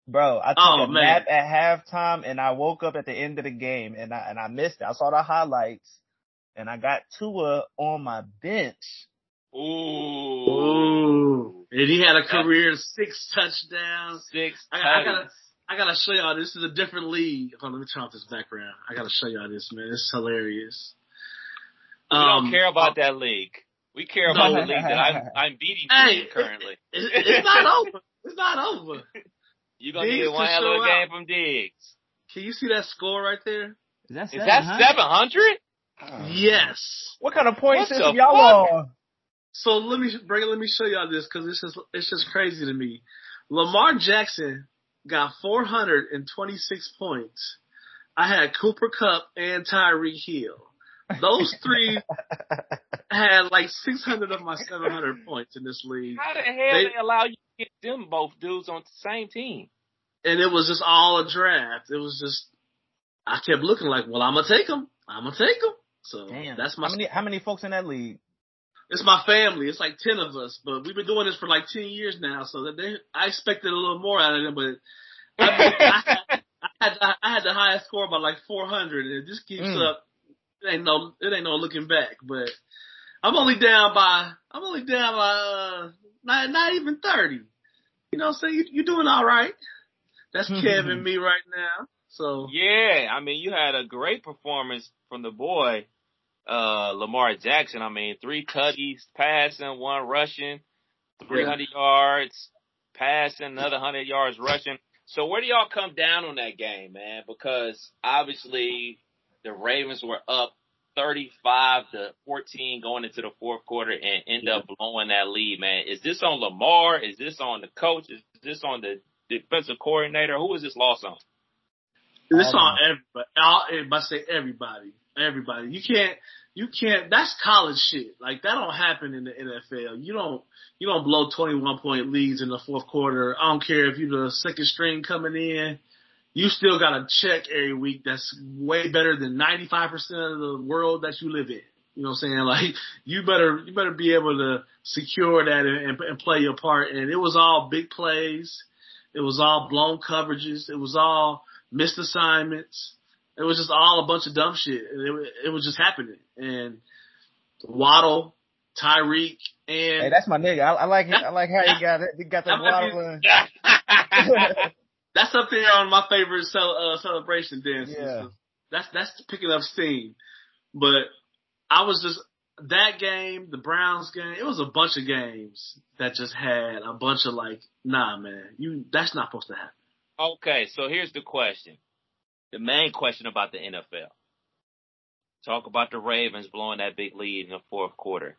Bro, I took Oh, a man. nap at halftime and I woke up at the end of the game and I and I missed it. I saw the highlights and I got Tua on my bench. Ooh. Ooh. And he had a career of six touchdowns. Six I, I gotta, touchdowns. I gotta show y'all. This is a different league. Hold on, let me turn off this background. I gotta show y'all this, man. It's hilarious. We Um, don't care about that league. We care about No. the league that I'm, I'm <laughs> beating Hey, in currently. It's, it's not <laughs> over. It's not over. You're gonna Diggs get one to hell of a game out. from Diggs. Can you see that score right there? Is that Is that seven hundred? Yes. What kind of point What system y'all on? So let me bring it. Let me show y'all this because it's just it's just crazy to me. Lamar Jackson got 426 points. I had Cooper Kupp and Tyreek Hill. Those <laughs> three had like 600 of my 700 points in this league, How the hell They- they, allow you to get them both dudes on the same team? And it was just all a draft. It was just I kept looking like, well, I'm gonna take them. I'm gonna take them. So Damn. that's my how many how many folks in that league? It's my family. It's like ten of us, but we've been doing this for like ten years now. So that they, I expected a little more out of them, but <laughs> I, I, had, I had I had the highest score by like four hundred, and it just keeps Mm. up. It ain't no it ain't no looking back, but I'm only down by I'm only down by uh, not not even thirty. You know, what I'm saying you, you're doing all right. That's <laughs> Kev and me right now. So Yeah, I mean, you had a great performance from the boy, uh, Lamar Jackson. I mean, three tutties, passing, one rushing, 300 yards, passing, another 100 yards rushing. So where do y'all come down on that game, man? Because obviously the Ravens were up 35 to 14 going into the fourth quarter and end up blowing that lead, man. Is this on Lamar? Is this on the coach? Is this on the defensive coordinator? Who is this loss on? This All on everybody. All, I say everybody. Everybody. You can't. You can't. That's college shit. Like that don't happen in the NFL. You don't. You don't blow twenty one point leads in the fourth quarter. I don't care if you're the second string coming in. You still got a check every week that's way better than ninety five percent of the world that you live in. You know what I'm saying? <laughs> Like you better you better be able to secure that and, and, and play your part. And it was all big plays. It was all blown coverages. It was all missed assignments. It was just all a bunch of dumb shit. It, it was just happening. And Waddle, Tyreek, and Hey, that's my nigga. I, I like it. I like how he got it. He got the That <laughs> waddle. <laughs> that's up there on my favorite cel- uh, celebration dances. Yeah. That's that's picking up steam. But I was just that game, the Browns game. It was a bunch of games that just had a bunch of like, nah, man, you that's not supposed to happen. Okay, so here's the question. The main question about the NFL. Talk about the Ravens blowing that big lead in the fourth quarter.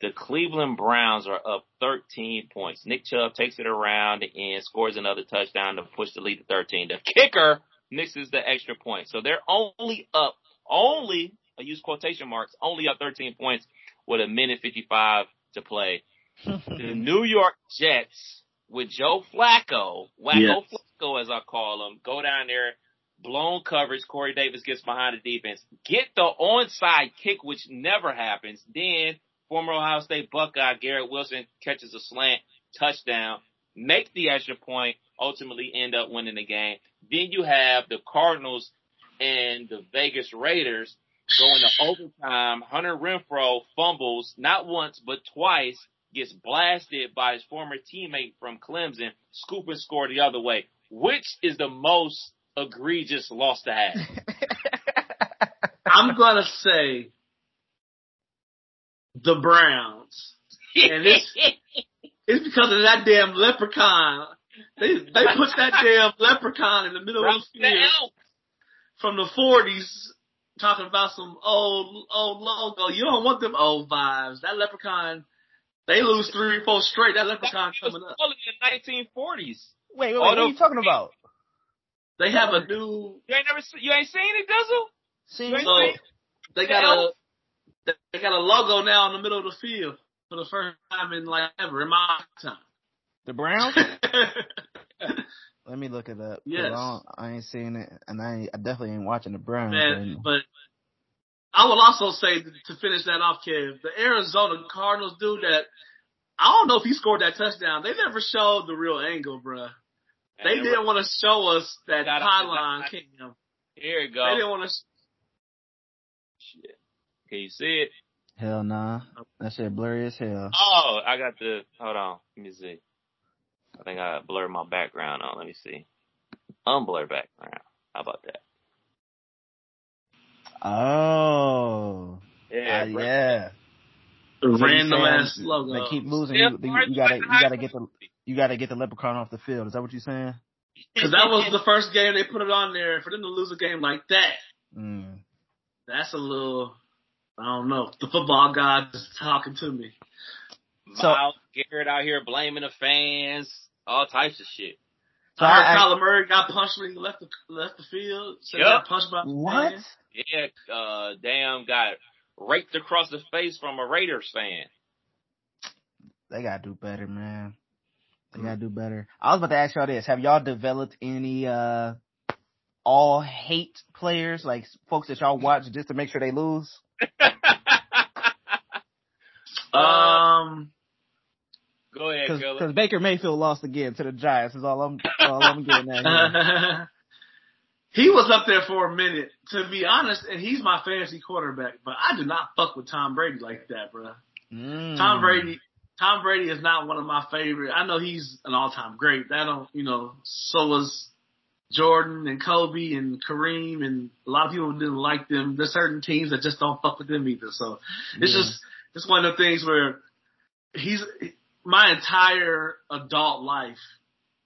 The Cleveland Browns are up 13 points. Nick Chubb takes it around and scores another touchdown to push the lead to 13. The kicker misses the extra point. So they're only up, only, I use quotation marks, only up 13 points with a minute 55 to play. <laughs> the New York Jets with Joe Flacco, Wacko Yes. Flacco as I call him, go down there, blown coverage. Corey Davis gets behind the defense, get the onside kick, which never happens. Then former Ohio State Buckeye Garrett Wilson catches a slant touchdown, make the extra point, ultimately end up winning the game. Then you have the Cardinals and the Vegas Raiders going to overtime. Hunter Renfrow fumbles not once but twice, gets blasted by his former teammate from Clemson, scoop and score the other way. Which is the most egregious loss to have? <laughs> I'm gonna say the Browns. And it's it's because of that damn leprechaun. They they put that damn leprechaun in the middle of the field. from the forties talking about some old old logo. You don't want them old vibes. That leprechaun, they lose three or four straight. That leprechaun coming up. Only in 1940s. Wait, wait, wait. What are you talking about? They have a new. You ain't never, you ain't seen it, Dizzle? See, so they got a they got a logo now in the middle of the field for the first time in like ever in my time. The Browns. <laughs> Let me look it up. Yes. I, I, ain't seeing it, and I, ain't, I definitely ain't watching the Browns. Man, but I will also say to finish that off, Kev, the Arizona Cardinals dude that I don't know if he scored that touchdown. They never showed the real angle, bruh. They didn't want to show us that pylon cam. Here you go. They didn't want to. Shit. Can you see it? Hell nah. That shit blurry as hell. Oh, I got the. Hold on. Let me see. I think I blurred my background on. Let me see. Unblur background. How about that? Oh. Yeah. Uh, yeah. Random ass logo. They keep losing. You, you, you gotta, you gotta get the, you gotta get the leprechaun off the field. Is that what you're saying? Because that was the first game they put it on there. For them to lose a game like that, mm. that's a little. I don't know. The football god is talking to me. So Myles Garrett out here blaming the fans, all types of shit. So I heard Kyler Murray got punched when he left the left the field. So yep. got punched by what? Fans. Yeah, uh, damn, got raped across the face from a Raiders fan. They gotta do better, man. They gotta do better. I was about to ask y'all this: Have y'all developed any uh all hate players, like folks that y'all watch just to make sure they lose? <laughs> <laughs> um. Go ahead, Because Baker Mayfield lost again to the Giants. Is all I'm all I'm getting at. <laughs> he was up there for a minute, to be honest, and he's my fantasy quarterback. But I do not fuck with Tom Brady like that, bro. Mm. Tom Brady, Tom Brady is not one of my favorite. I know he's an all-time great. That don't, you know, so was Jordan and Kobe and Kareem, and a lot of people didn't like them. There's certain teams that just don't fuck with them either. So it's Yeah. just it's one of the things where he's my entire adult life.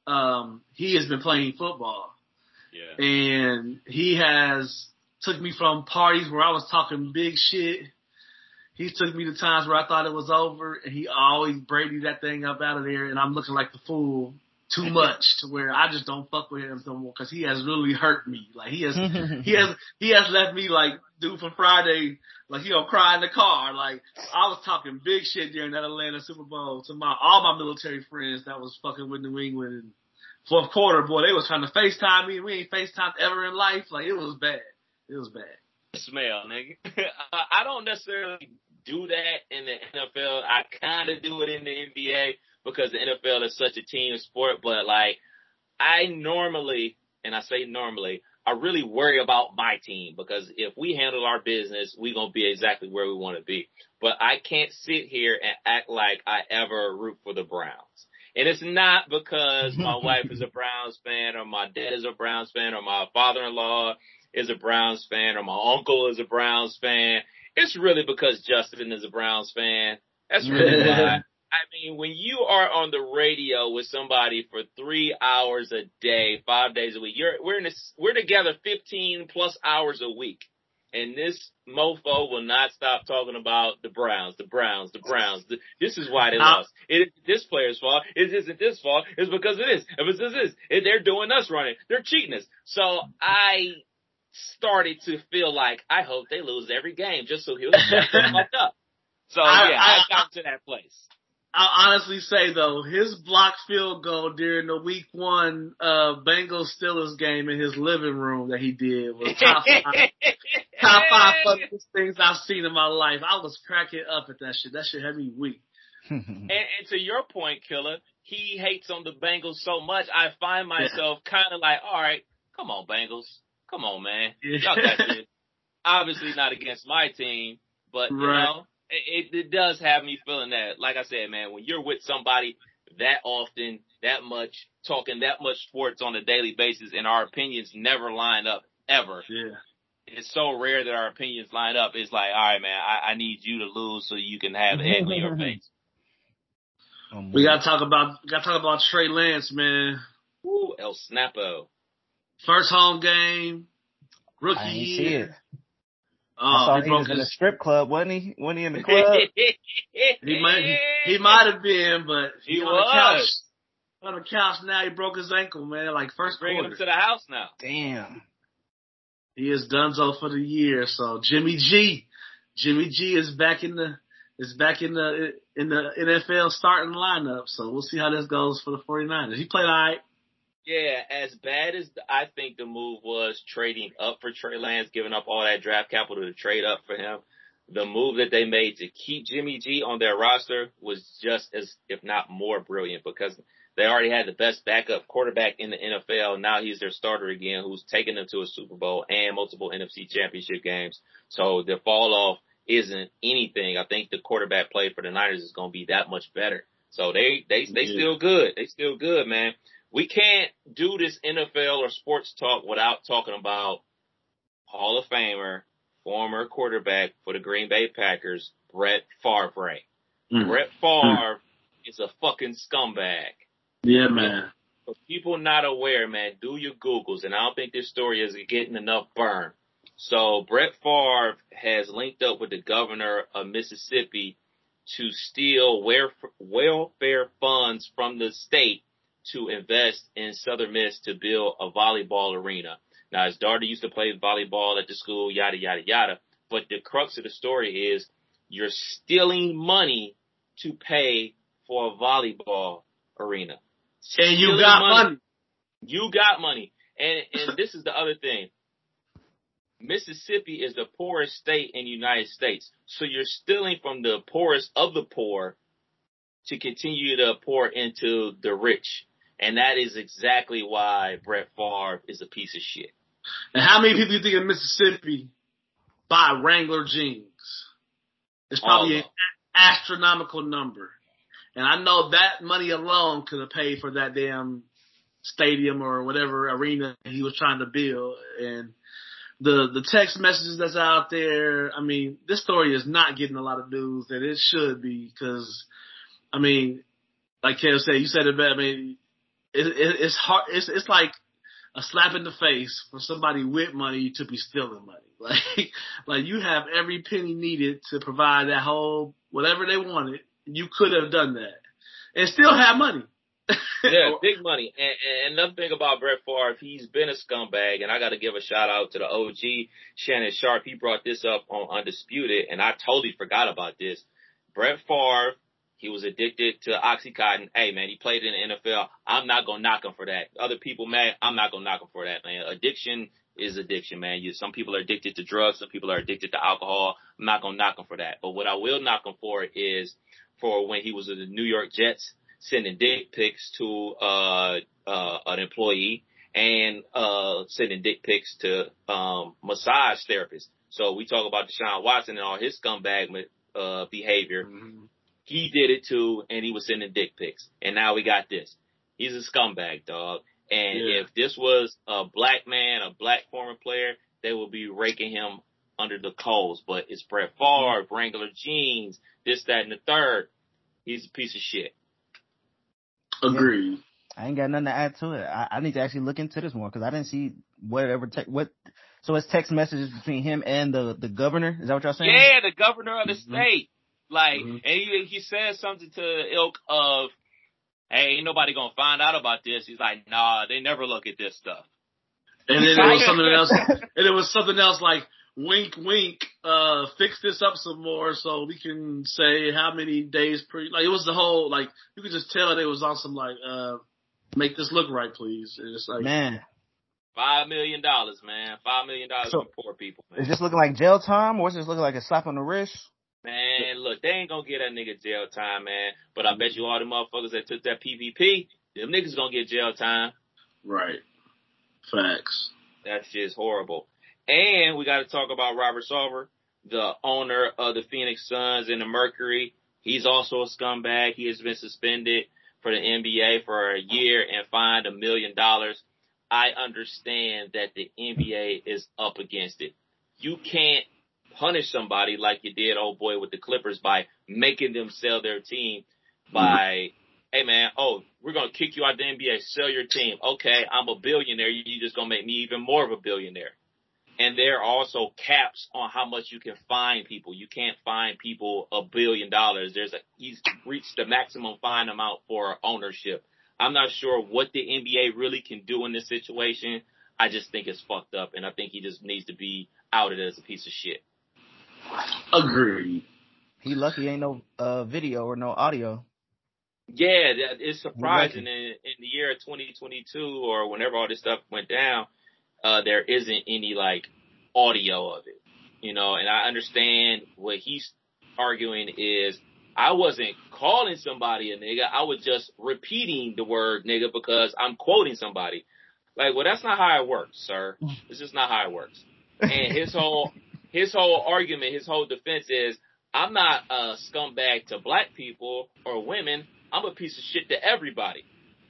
Um, he has been playing football, Yeah. and he has took me from parties where I was talking big shit. He took me to times where I thought it was over, and he always Brady that thing up out of there, and I'm looking like the fool too much to where I just don't fuck with him no more because he has really hurt me. Like he has, <laughs> he has, he has left me like dude from Friday, like he gonna cry in the car. Like I was talking big shit during that Atlanta Super Bowl to my all my military friends that was fucking with New England. And fourth quarter, boy, they was trying to FaceTime me. We ain't FaceTime ever in life. Like it was bad. It was bad. Smell, nigga. <laughs> I don't necessarily do that in the NFL. I kind of do it in the NBA because the NFL is such a team sport. But like, I normally, and I say normally, I really worry about my team because if we handle our business, we're gonna be exactly where we want to be. But I can't sit here and act like I ever root for the Browns. And it's not because my <laughs> wife is a Browns fan or my dad is a Browns fan or my father-in-law is a Browns fan or my uncle is a Browns fan. It's really because Justin is a Browns fan. That's really <laughs> why. I mean, when you are on the radio with somebody for three hours a day, five days a week, you're we're in this, we're together fifteen plus hours a week, and this mofo will not stop talking about the Browns, the Browns, the Browns. The, this is why they lost. It isn't this player's fault. It isn't this fault. It's because it is. If it's this is, it, they're doing us running. They're cheating us. So I started to feel like I hope they lose every game just so he'll shut them fuck up. So I- yeah, I- I got to that place. I'll honestly say though, his block field goal during the week one uh Bengals Steelers game in his living room that he did was top five, <laughs> top five funniest things I've seen in my life. I was cracking up at that shit. That shit had me weak. And, <laughs> and to your point, Killer, he hates on the Bengals so much. I find myself kind of like, all right, come on, Bengals, come on, man, y'all got <laughs> this. Obviously not against my team, but you know, it, it does have me feeling that. Like I said, man, when you're with somebody that often, that much, talking that much sports on a daily basis, and our opinions never line up ever. Yeah. It's so rare that our opinions line up. It's like, all right, man, I, I need you to lose so you can have egg on your <laughs> face. Um, We gotta talk about we gotta talk about Trey Lance, man. Woo, El Snapo. First home game. Rookie I ain't year. See. I Oh, saw he he broke was in a strip club, wasn't he? Wasn't he in the <laughs> club? He might. He might have been, but He on the couch. was. On the couch now, he broke his ankle, man. Like first Bringing quarter. him to the house now. Damn. He is Dunzo for the year. So Jimmy G, Jimmy G is back in the is back in the in the NFL starting lineup. So we'll see how this goes for the 49ers. He played all right. Yeah, as bad as I think the move was trading up for Trey Lance, giving up all that draft capital to trade up for him, the move that they made to keep Jimmy G on their roster was just as, if not more brilliant because they already had the best backup quarterback in the NFL. Now he's their starter again, who's taken them to a Super Bowl and multiple NFC championship games. So their fall off isn't anything. I think the quarterback play for the Niners is going to be that much better. So they, they, they Yeah. still good. They still good, man. We can't do this NFL or sports talk without talking about Hall of Famer, former quarterback for the Green Bay Packers, Brett Favre. Mm. Brett Favre is a fucking scumbag. Yeah, man. For people not aware, man, do your Googles, and I don't think this story is getting enough burn. So Brett Favre has linked up with the governor of Mississippi to steal welfare funds from the state to invest in Southern Miss to build a volleyball arena. Now his daughter used to play volleyball at the school, yada, yada, yada. But the crux of the story is you're stealing money to pay for a volleyball arena. And you Stealing got money. You got money. And and this is the other thing. Mississippi is the poorest state in the United States. So you're stealing from the poorest of the poor to continue to pour into the rich. And that is exactly why Brett Favre is a piece of shit. And how many people do you think in Mississippi buy Wrangler jeans? It's probably an astronomical number. And I know that money alone could have paid for that damn stadium or whatever arena he was trying to build. And the the text messages that's out there, I mean, this story is not getting a lot of news that it should be because, I mean, like Kev said, you said it better. I mean, it, it, it's hard. It's it's like a slap in the face for somebody with money to be stealing money. <laughs> Like, like you have every penny needed to provide that whole whatever they wanted. You could have done that and still have money. <laughs> yeah, big money. And, and another thing about Brett Favre, he's been a scumbag, and I got to give a shout out to the OG Shannon Sharpe. He brought this up on Undisputed, and I totally forgot about this. Brett Favre, he was addicted to OxyContin. Hey man, he played in the NFL. I'm not gonna knock him for that. Other people, man, I'm not gonna knock him for that, man. Addiction is addiction, man. You, some people are addicted to drugs, some people are addicted to alcohol. I'm not gonna knock him for that. But what I will knock him for is for when he was with the New York Jets sending dick pics to uh uh an employee and uh sending dick pics to um massage therapists. So we talk about Deshaun Watson and all his scumbag uh behavior. He did it too and he was sending dick pics. And now we got this. He's a scumbag, dog. And Yeah. if this was a black man, a black former player, they would be raking him under the coals. But it's Brett Favre, Wrangler jeans, this, that, and the third. He's a piece of shit. Agreed. I ain't got nothing to add to it. I, I need to actually look into this more because I didn't see whatever te- what. So it's text messages between him and the the governor. Is that what y'all saying? Yeah, the governor of the Mhm. state. Like, Mhm. and he, he says something to the ilk of, hey, ain't nobody gonna find out about this. He's like, nah, they never look at this stuff. And then it was something else. <laughs> And it was something else like wink, wink. Uh, fix this up some more so we can say how many days per. Like it was the whole like you could just tell it was on some like uh, make this look right, please. And it's like Man, Five million dollars, man. Five million dollars So- for poor people, man. is this looking like jail time or is this looking like a slap on the wrist? Man, look, they ain't gonna get that nigga jail time, man. But I bet you all the motherfuckers that took that PPP, them niggas gonna get jail time. right. Facts. That shit's horrible. And we got to talk about Robert Sarver, the owner of the Phoenix Suns and the Mercury. He's also a scumbag. He has been suspended for the NBA for a year and fined a million dollars. I understand that the NBA is up against it. You can't punish somebody like you did, old boy, with the Clippers by making them sell their team by, hey man, oh, we're gonna kick you out of the NBA, sell your team. Okay, I'm a billionaire. You're just gonna make me even more of a billionaire. and there are also caps on how much you can fine people. You can't fine people a billion dollars. There's a he's reached the maximum fine amount for ownership. I'm not sure what the NBA really can do in this situation. I just think it's fucked up, and I think he just needs to be outed as a piece of shit. Agreed. He lucky ain't no uh, video or no audio. Yeah, that, it's surprising in, in the year 2022 or whenever all this stuff went down, uh, there isn't any like audio of it, you know, and I understand what he's arguing is I wasn't calling somebody a nigga. I was just repeating the word nigga because I'm quoting somebody. Like, well, that's not how it works, sir. <laughs> It's just not how it works. And his whole, his whole argument, his whole defense is, I'm not a scumbag to black people or women. I'm a piece of shit to everybody.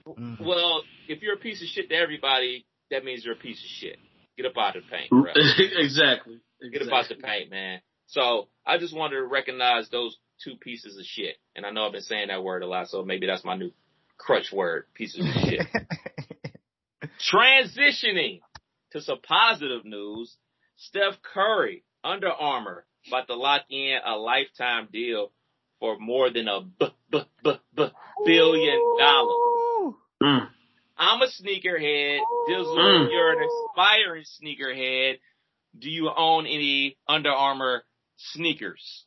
Mm-hmm. Well, if you're a piece of shit to everybody, that means you're a piece of shit. Get up out of the paint, bro. <laughs> exactly. Get up out the paint, man. So I just wanted to recognize those two pieces of shit. And I know I've been saying that word a lot, so maybe that's my new crutch word, pieces of shit. <laughs> Transitioning to some positive news, Steph Curry, Under Armour, about to lock in a lifetime deal for more than a b- b- b- b- billion dollars. Mm. I'm a sneakerhead. Dizzle, mm. you're an aspiring sneakerhead. Do you own any Under Armour sneakers?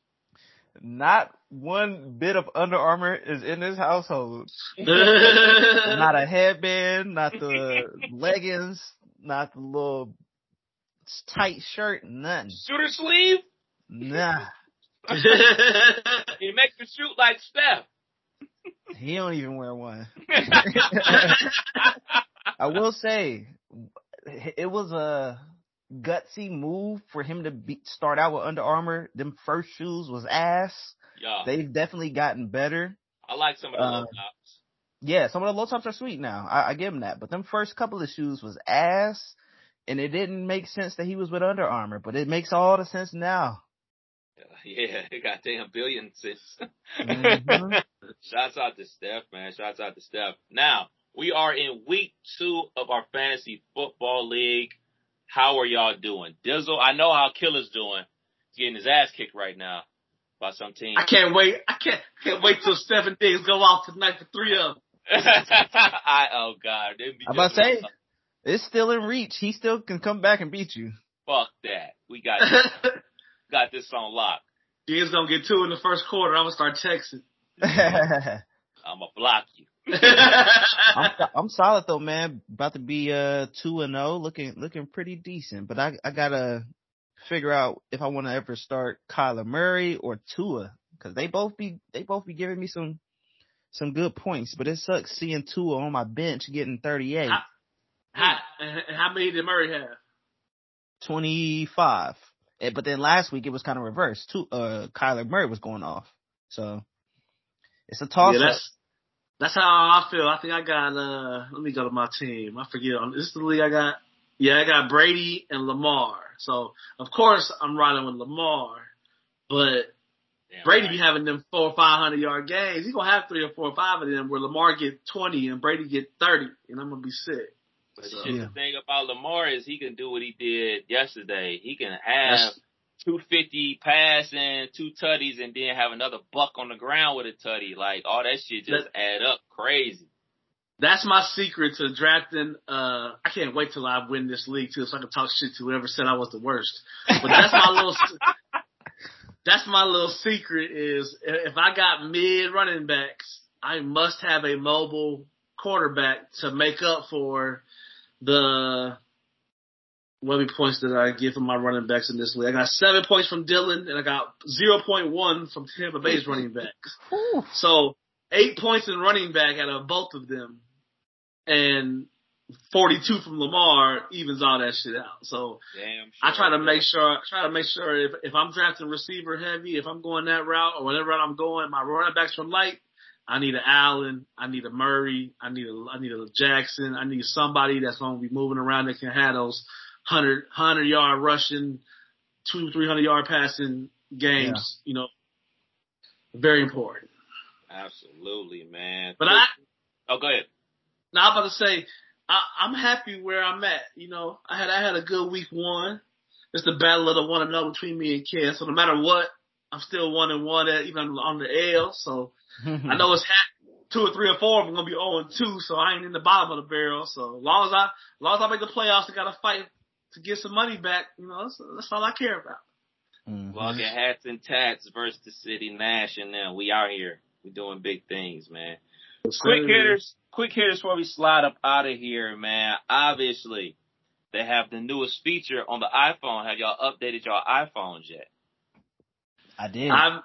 Not one bit of Under Armour is in this household. <laughs> not a headband, not the leggings, not the little tight shirt, nothing. Shooter sleeve? Nah. <laughs> he makes you shoot like Steph. He don't even wear one. <laughs> I will say, it was a gutsy move for him to be, start out with Under Armour. Them first shoes was ass. Yeah. They've definitely gotten better. I like some of the uh, low tops. Yeah, some of the low tops are sweet now. I, I give him that. But them first couple of shoes was ass, and it didn't make sense that he was with Under Armour. But it makes all the sense now. Yeah, <laughs> goddamn billion sis. mm-hmm. <laughs> Shouts out to Steph, man. Shouts out to Steph. Now, we are in week two of our fantasy football league. How are y'all doing? Dizzle, I know how Killer's doing. He's getting his ass kicked right now by some team. I can't wait. I can't can't wait till seven days go off tonight for three of them. <laughs> I oh god, I'm about to say it's still in reach. He still can come back and beat you. Fuck that. We got <laughs> got this on lock. He's gonna get two in the first quarter. I'm gonna start texting. <laughs> I'm gonna block you. <laughs> I'm, I'm solid though, man. About to be uh two and zero, oh, looking looking pretty decent. But I I gotta figure out if I want to ever start Kyler Murray or Tua because they both be they both be giving me some some good points. But it sucks seeing Tua on my bench getting 38. How, how, how many did Murray have? 25. Eh, but then last week it was kind of reversed. Two, uh, Kyler Murray was going off. So it's a toss yeah, that's, that's how I feel. I think I got, uh, let me go to my team. I forget. This is the league I got. Yeah, I got Brady and Lamar. So of course I'm riding with Lamar, but Damn Brady right. be having them four or five hundred yard games. He's gonna have three or four or five of them where Lamar get twenty and Brady get thirty, and I'm gonna be sick. But so, yeah. the thing about Lamar is he can do what he did yesterday. He can have That's, 250 passing, two tutties, and then have another buck on the ground with a tutty. Like all that shit just that, add up crazy. That's my secret to drafting. Uh, I can't wait till I win this league too, so I can talk shit to whoever said I was the worst. But that's my little. <laughs> that's my little secret is if I got mid running backs, I must have a mobile quarterback to make up for the what many points that I give from my running backs in this league? I got seven points from Dillon and I got 0.1 from Tampa Bay's running backs. So eight points in running back out of both of them and 42 from Lamar evens all that shit out. So Damn sure, I try to make sure, I try to make sure if, if I'm drafting receiver heavy, if I'm going that route or whatever route I'm going, my running backs from light, I need an Allen. I need a Murray. I need a I need a Jackson. I need somebody that's going to be moving around that can have those 100, 100 yard rushing, two, 300 yard passing games, yeah. you know, very important. Absolutely, man. But I, oh, go ahead. Now I'm about to say, I, I'm happy where I'm at. You know, I had, I had a good week one. it's the battle of the one and zero between me and Ken. So no matter what, I'm still one and one at even on the L. So <laughs> I know it's ha- two or three or four. I'm gonna be zero and two, so I ain't in the bottom of the barrel. So as long as I, as long as I make the playoffs, I gotta fight to get some money back. You know, that's, that's all I care about. Mhm. Bucket hats and tats versus the city Nash and them. We out here. We doing big things, man. Quick hitters, quick hitters before we slide up out of here, man. Obviously, they have the newest feature on the iPhone. Have y'all updated your iPhones yet? I did. I'm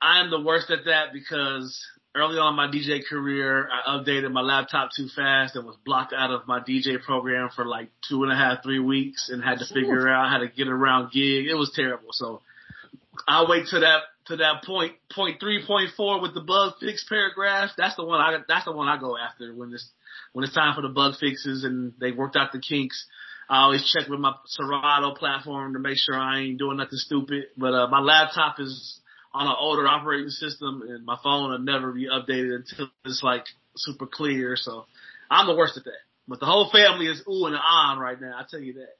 I'm the worst at that because early on in my DJ career, I updated my laptop too fast and was blocked out of my DJ program for like two and a half, three weeks and had to figure out how to get around gig. It was terrible. So I'll wait to that to that point point three, point four with the bug fix paragraph. That's the one I that's the one I go after when it's when it's time for the bug fixes and they worked out the kinks. I always check with my Serato platform to make sure I ain't doing nothing stupid. But uh, my laptop is on an older operating system, and my phone will never be updated until it's like super clear. So I'm the worst at that. But the whole family is ooh and on right now. I tell you that.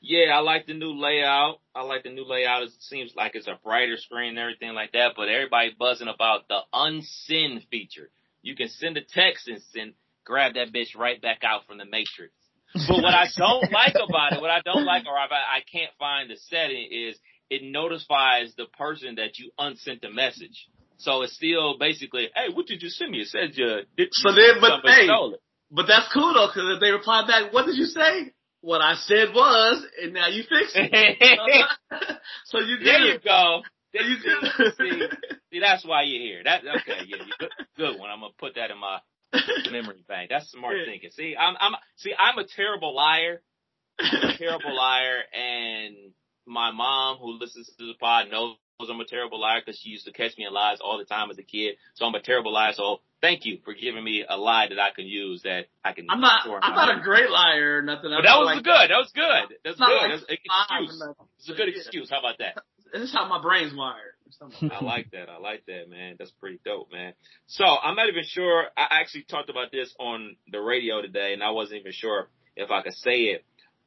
Yeah, I like the new layout. I like the new layout. It seems like it's a brighter screen and everything like that. But everybody buzzing about the unsend feature. You can send a text and send, grab that bitch right back out from the matrix. But what I don't like about it, what I don't like, or I, I can't find the setting, is it notifies the person that you unsent the message. So it's still basically, hey, what did you send me? It said you did. So then, but hey, it. but that's cool though, because if they reply back, what did you say? What I said was, and now you fixed it. <laughs> so you there you go. So you see, see, see, that's why you're here. That okay, yeah, you good, good one. I'm gonna put that in my <laughs> memory bank. That's smart thinking. See, I'm, I'm, see, I'm a terrible liar. I'm a <laughs> terrible liar, and my mom, who listens to the pod, knows I'm a terrible liar because she used to catch me in lies all the time as a kid. So I'm a terrible liar. So thank you for giving me a lie that I can use that I can. I'm not. I'm not a great liar or nothing. But that was like, good. That was good. That's good. like That's an excuse. It's a good excuse. How about that? This is how my brain's wired. I like that. I like that, man. That's pretty dope, man. So I'm not even sure. I actually talked about this on the radio today, and I wasn't even sure if I could say it.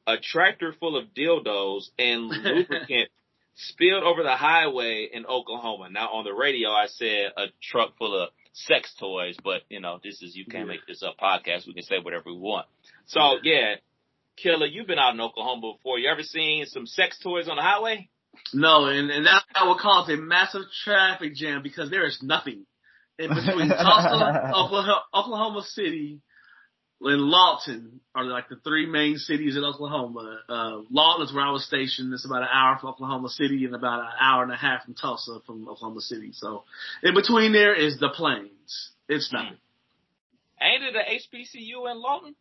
A tractor full of dildos and <laughs> lubricant spilled over the highway in Oklahoma. Now on the radio, I said a truck full of sex toys, but you know, this is you can't Yeah. make this up podcast. We can say whatever we want. So yeah, Killer, you've been out in Oklahoma before. You ever seen some sex toys on the highway? No, and and that I would cause a massive traffic jam because there is nothing in between <laughs> Tulsa, Oklahoma, Oklahoma City, and Lawton are like the three main cities in Oklahoma. Uh, Lawton is where I was stationed. It's about an hour from Oklahoma City and about an hour and a half from Tulsa from Oklahoma City. So in between there is the plains. It's nothing. Ain't it a HBCU in Lawton?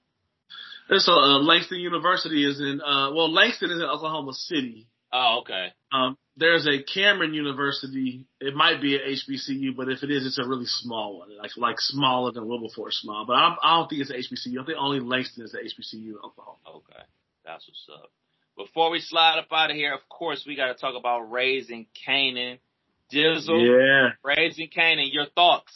And so uh, Langston University is in. Uh, well, Langston is in Oklahoma City. Oh, okay. Um, there's a Cameron University. It might be an HBCU, but if it is, it's a really small one, like like smaller than Wilberforce small. But I don't, I don't think it's an HBCU. I think only Langston is an HBCU in Oklahoma. Okay. That's what's up. Before we slide up out of here, of course, we got to talk about Raising Kanan. Dizzle, Yeah. Raising Kanan, your thoughts?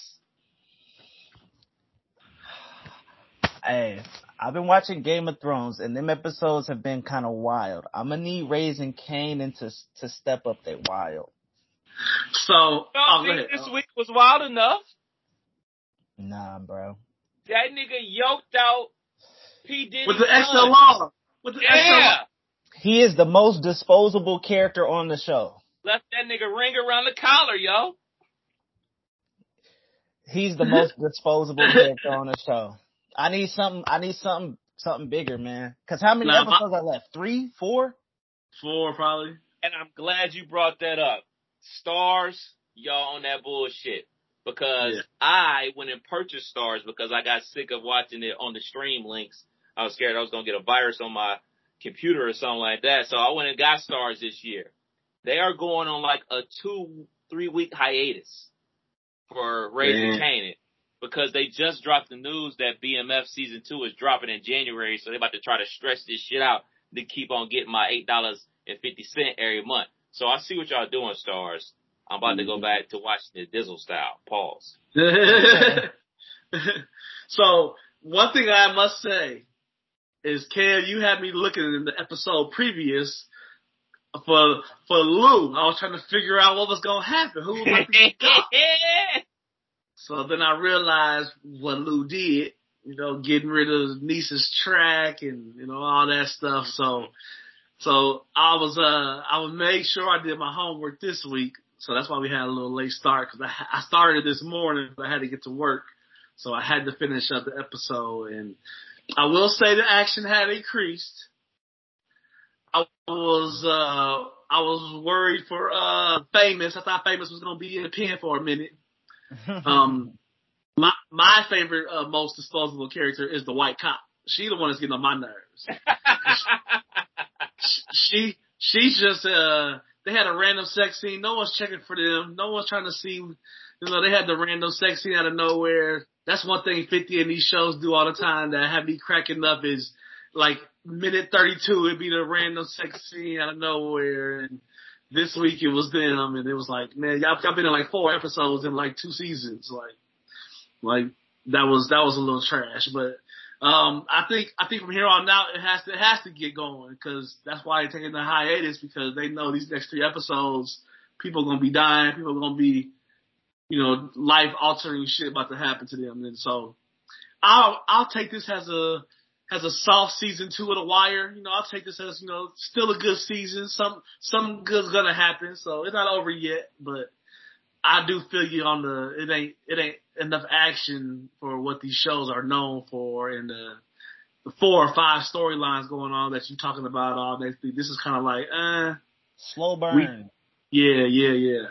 Hey, I've been watching Game of Thrones, and them episodes have been kind of wild. I'm gonna need Raising Kanan to to step up that wild. So Don't oh, go think ahead. this week was wild enough. Nah, bro. That nigga yoked out P. Diddy. with the extra son. With the extra Yeah. law. He is the most disposable character on the show. Left that nigga ring around the collar, yo. He's the most <laughs> disposable character on the show. I need something. I need something. Something bigger, man. Cause how many Nah, my- episodes are left? Three, four? Four probably. And I'm glad you brought that up. Starz, y'all on that bullshit. Because Yeah. I went and purchased Starz because I got sick of watching it on the stream links. I was scared I was gonna get a virus on my computer or something like that. So I went and got Starz this year. They are going on like a two, three week hiatus for Raising Yeah. Kanan. Because they just dropped the news that BMF season two is dropping in January, so they're about to try to stretch this shit out to keep on getting my eight dollars and fifty cent every month. So I see what y'all doing, Starz. I'm about to go mm-hmm. back to watching the Dizzle style. Pause. <laughs> so one thing I must say is, Cam, you had me looking in the episode previous for for Lou, I was trying to figure out what was gonna happen. Who was going to? <laughs> So then I realized what Lou did, you know, getting rid of Niece's track and, you know, all that stuff. So, so I was, uh, I would make sure I did my homework this week. So that's why we had a little late start because I, I started this morning, but I had to get to work. So I had to finish up the episode and I will say the action had increased. I was, uh, I was worried for, uh, Famous. I thought Famous was going to be in the pen for a minute. <laughs> Um, my my favorite uh, most disposable character is the white cop. She the one that's getting on my nerves. <laughs> she she's just uh they had a random sex scene. No one's checking for them. No one's trying to see. You know they had the random sex scene out of nowhere. That's one thing 50 in these shows do all the time that have me cracking up is like minute 32 it'd be the random sex scene out of nowhere and this week it was them, and it was like, man, y'all, y'all been in like four episodes in like two seasons, like, like that was that was a little trash. But um, I think I think from here on out it has to it has to get going because that's why they're taking the hiatus because they know these next three episodes people are gonna be dying, people are gonna be, you know, life altering shit about to happen to them, and so I'll I'll take this as a has a soft season two of The Wire. You know, I'll take this as, you know, still a good season. Some, some good's gonna happen. So it's not over yet, but I do feel you on the, it ain't, it ain't enough action for what these shows are known for and the, the four or five storylines going on that you're talking about all next week. This is kind of like, uh, slow burn. We, yeah, yeah, yeah.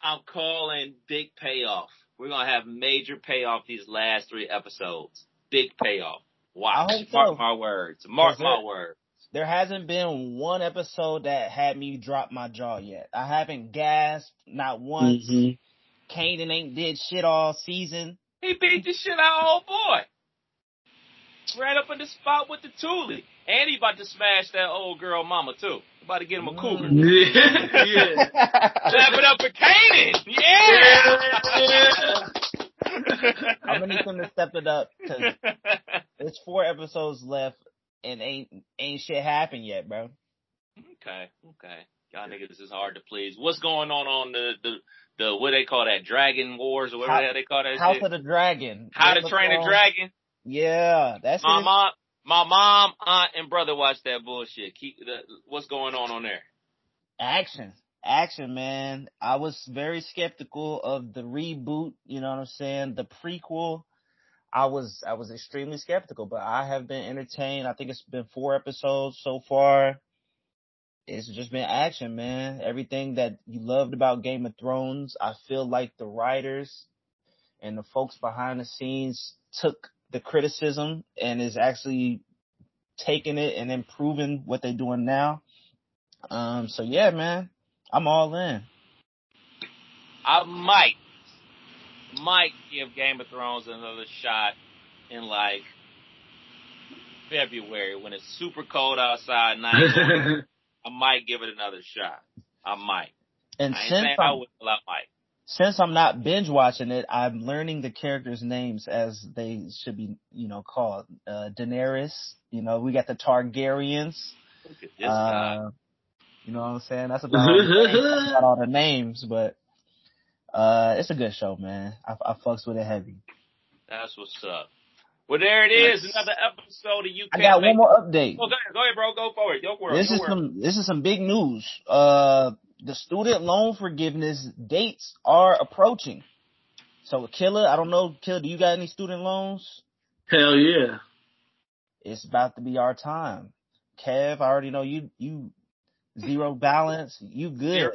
I'm calling big payoff. We're gonna have major payoff these last three episodes. Big payoff. Watch. I hope Mark so. my words. Mark my it- words. There hasn't been one episode that had me drop my jaw yet. I haven't gasped not once. Mhm. Kanan ain't did shit all season. He beat the shit out of old boy. Right up in the spot with the Thule. And he about to smash that old girl mama too. About to get him a cougar. Mm. Yeah, yeah. <laughs> Clap it up for Kanan. Yeah. <laughs> I'm gonna need them to step it up because <laughs> there's four episodes left and ain't ain't shit happened yet, bro. Okay, okay. Y'all niggas is hard to please. What's going on on the the the what they call that Dragon Wars or whatever How- the hell they call that House shit? of the Dragon. How to Train a Dragon. Yeah, that's My it. mom, my mom, aunt, and brother watch that bullshit. Keep the, what's going on on there? action action man i was very skeptical of the reboot you know what i'm saying the prequel i was i was extremely skeptical but i have been entertained. I think it's been four episodes so far. It's just been action man. Everything that you loved about game of thrones i feel like the writers and the folks behind the scenes took the criticism and is actually taking it and improving what they're doing now. Um, so yeah, man, I'm all in. I might, might give Game of Thrones another shot in like February when it's super cold outside. And I, ain't going- <laughs> I might give it another shot. I might. And I since saying I I'm, will. I might. since I'm not binge watching it, I'm learning the characters' names as they should be, you know, called. Uh, Daenerys, you know, we got the Targaryens. Look at this guy. Uh, you know what I'm saying? That's about, all the names. That's about all the names, but uh, it's a good show, man. I, I fucks with it heavy. That's what's up. Well, there it is. Nice. Another episode of You I Can't got Make one more update. Oh, go ahead, go ahead, bro. Go forward. Go for it. This Go is for it. some this is some big news. Uh, the student loan forgiveness dates are approaching. So, Killer, I don't know, Killer, do you got any student loans? Hell yeah. It's about to be our time. Kev, I already know you you zero balance. You good? Zero.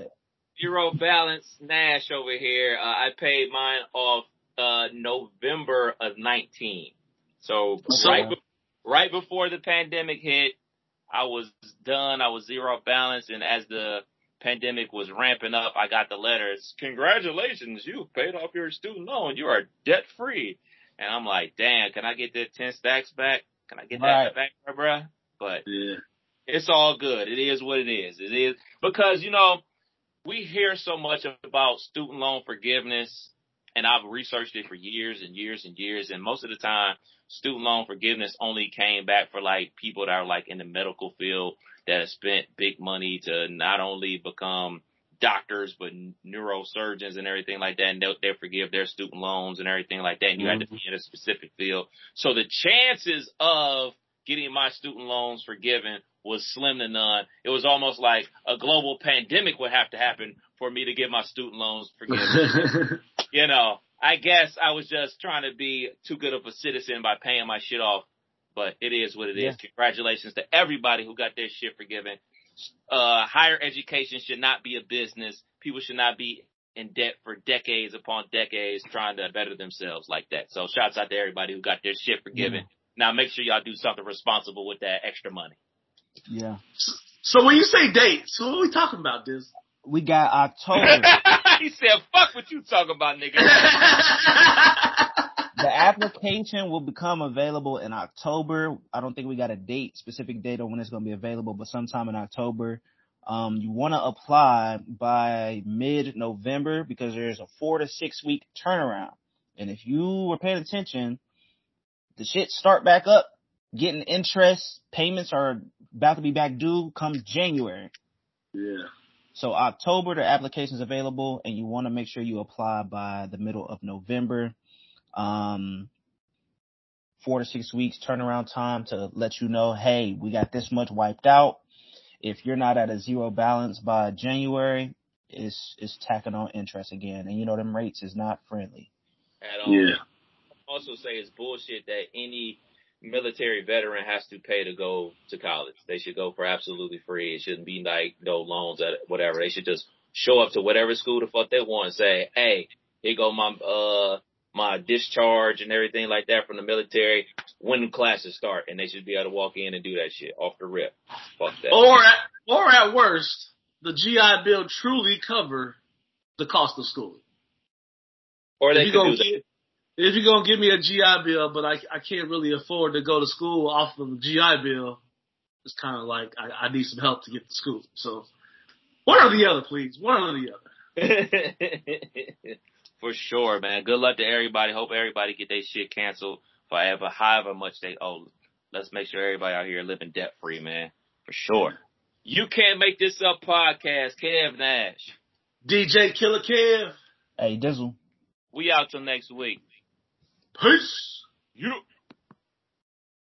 Zero balance Nash over here. Uh, I paid mine off uh November of 19. So So- right be- right before the pandemic hit, I was done. I was zero balance, and as the pandemic was ramping up, I got the letters. Congratulations, you paid off your student loan. You are debt free. And I'm like, damn, can I get that 10 stacks back? Can I get Right. that back, bruh? But Yeah. it's all good. It is what it is. It is because you know we hear so much about student loan forgiveness, and I've researched it for years and years and years. And most of the time, student loan forgiveness only came back for like people that are like in the medical field that have spent big money to not only become doctors, but neurosurgeons and everything like that. And they'll, they'll forgive their student loans and everything like that. And you mm-hmm. had to be in a specific field. So the chances of getting my student loans forgiven was slim to none. It was almost like a global pandemic would have to happen for me to get my student loans forgiven. <laughs> you know, I guess I was just trying to be too good of a citizen by paying my shit off. But it is what it is. yeah. Congratulations to everybody who got their shit forgiven. Uh, higher education should not be a business. People should not be in debt for decades upon decades trying to better themselves like that. So shouts out to everybody who got their shit forgiven. Yeah. Now make sure y'all do something responsible with that extra money. Yeah. So when you say dates, what are we talking about, this? We got October. <laughs> he said, fuck what you talking about, nigga. <laughs> the application will become available in October. I don't think we got a date, specific date on when it's going to be available, but sometime in October. Um, you want to apply by mid-November because there's a four to six week turnaround. And if you were paying attention, the shit start back up, getting interest, payments are about to be back due come January. Yeah. So October, the application's available and you want to make sure you apply by the middle of November. Um, four to six weeks turnaround time to let you know, hey, we got this much wiped out. If you're not at a zero balance by January, it's, it's tacking on interest again. And you know, them rates is not friendly. At all. Yeah. Also say it's bullshit that any military veteran has to pay to go to college. They should go for absolutely free. It shouldn't be like no loans at whatever. They should just show up to whatever school the fuck they want and say, Hey, here go my, uh, my discharge and everything like that from the military when classes start and they should be able to walk in and do that shit off the rip. Fuck that. Or at, or at worst, the GI Bill truly cover the cost of schooling. Or they could do that if you're gonna give me a GI Bill, but I I can't really afford to go to school off of a GI Bill, it's kind of like I, I need some help to get to school. So one or the other, please. One or the other. <laughs> For sure, man. Good luck to everybody. Hope everybody get their shit canceled forever, however much they owe. Let's make sure everybody out here living debt free, man. For sure. You can't make this up podcast. Kev Nash. DJ Killer Kev. Hey, Dizzle. We out till next week. Peace. You.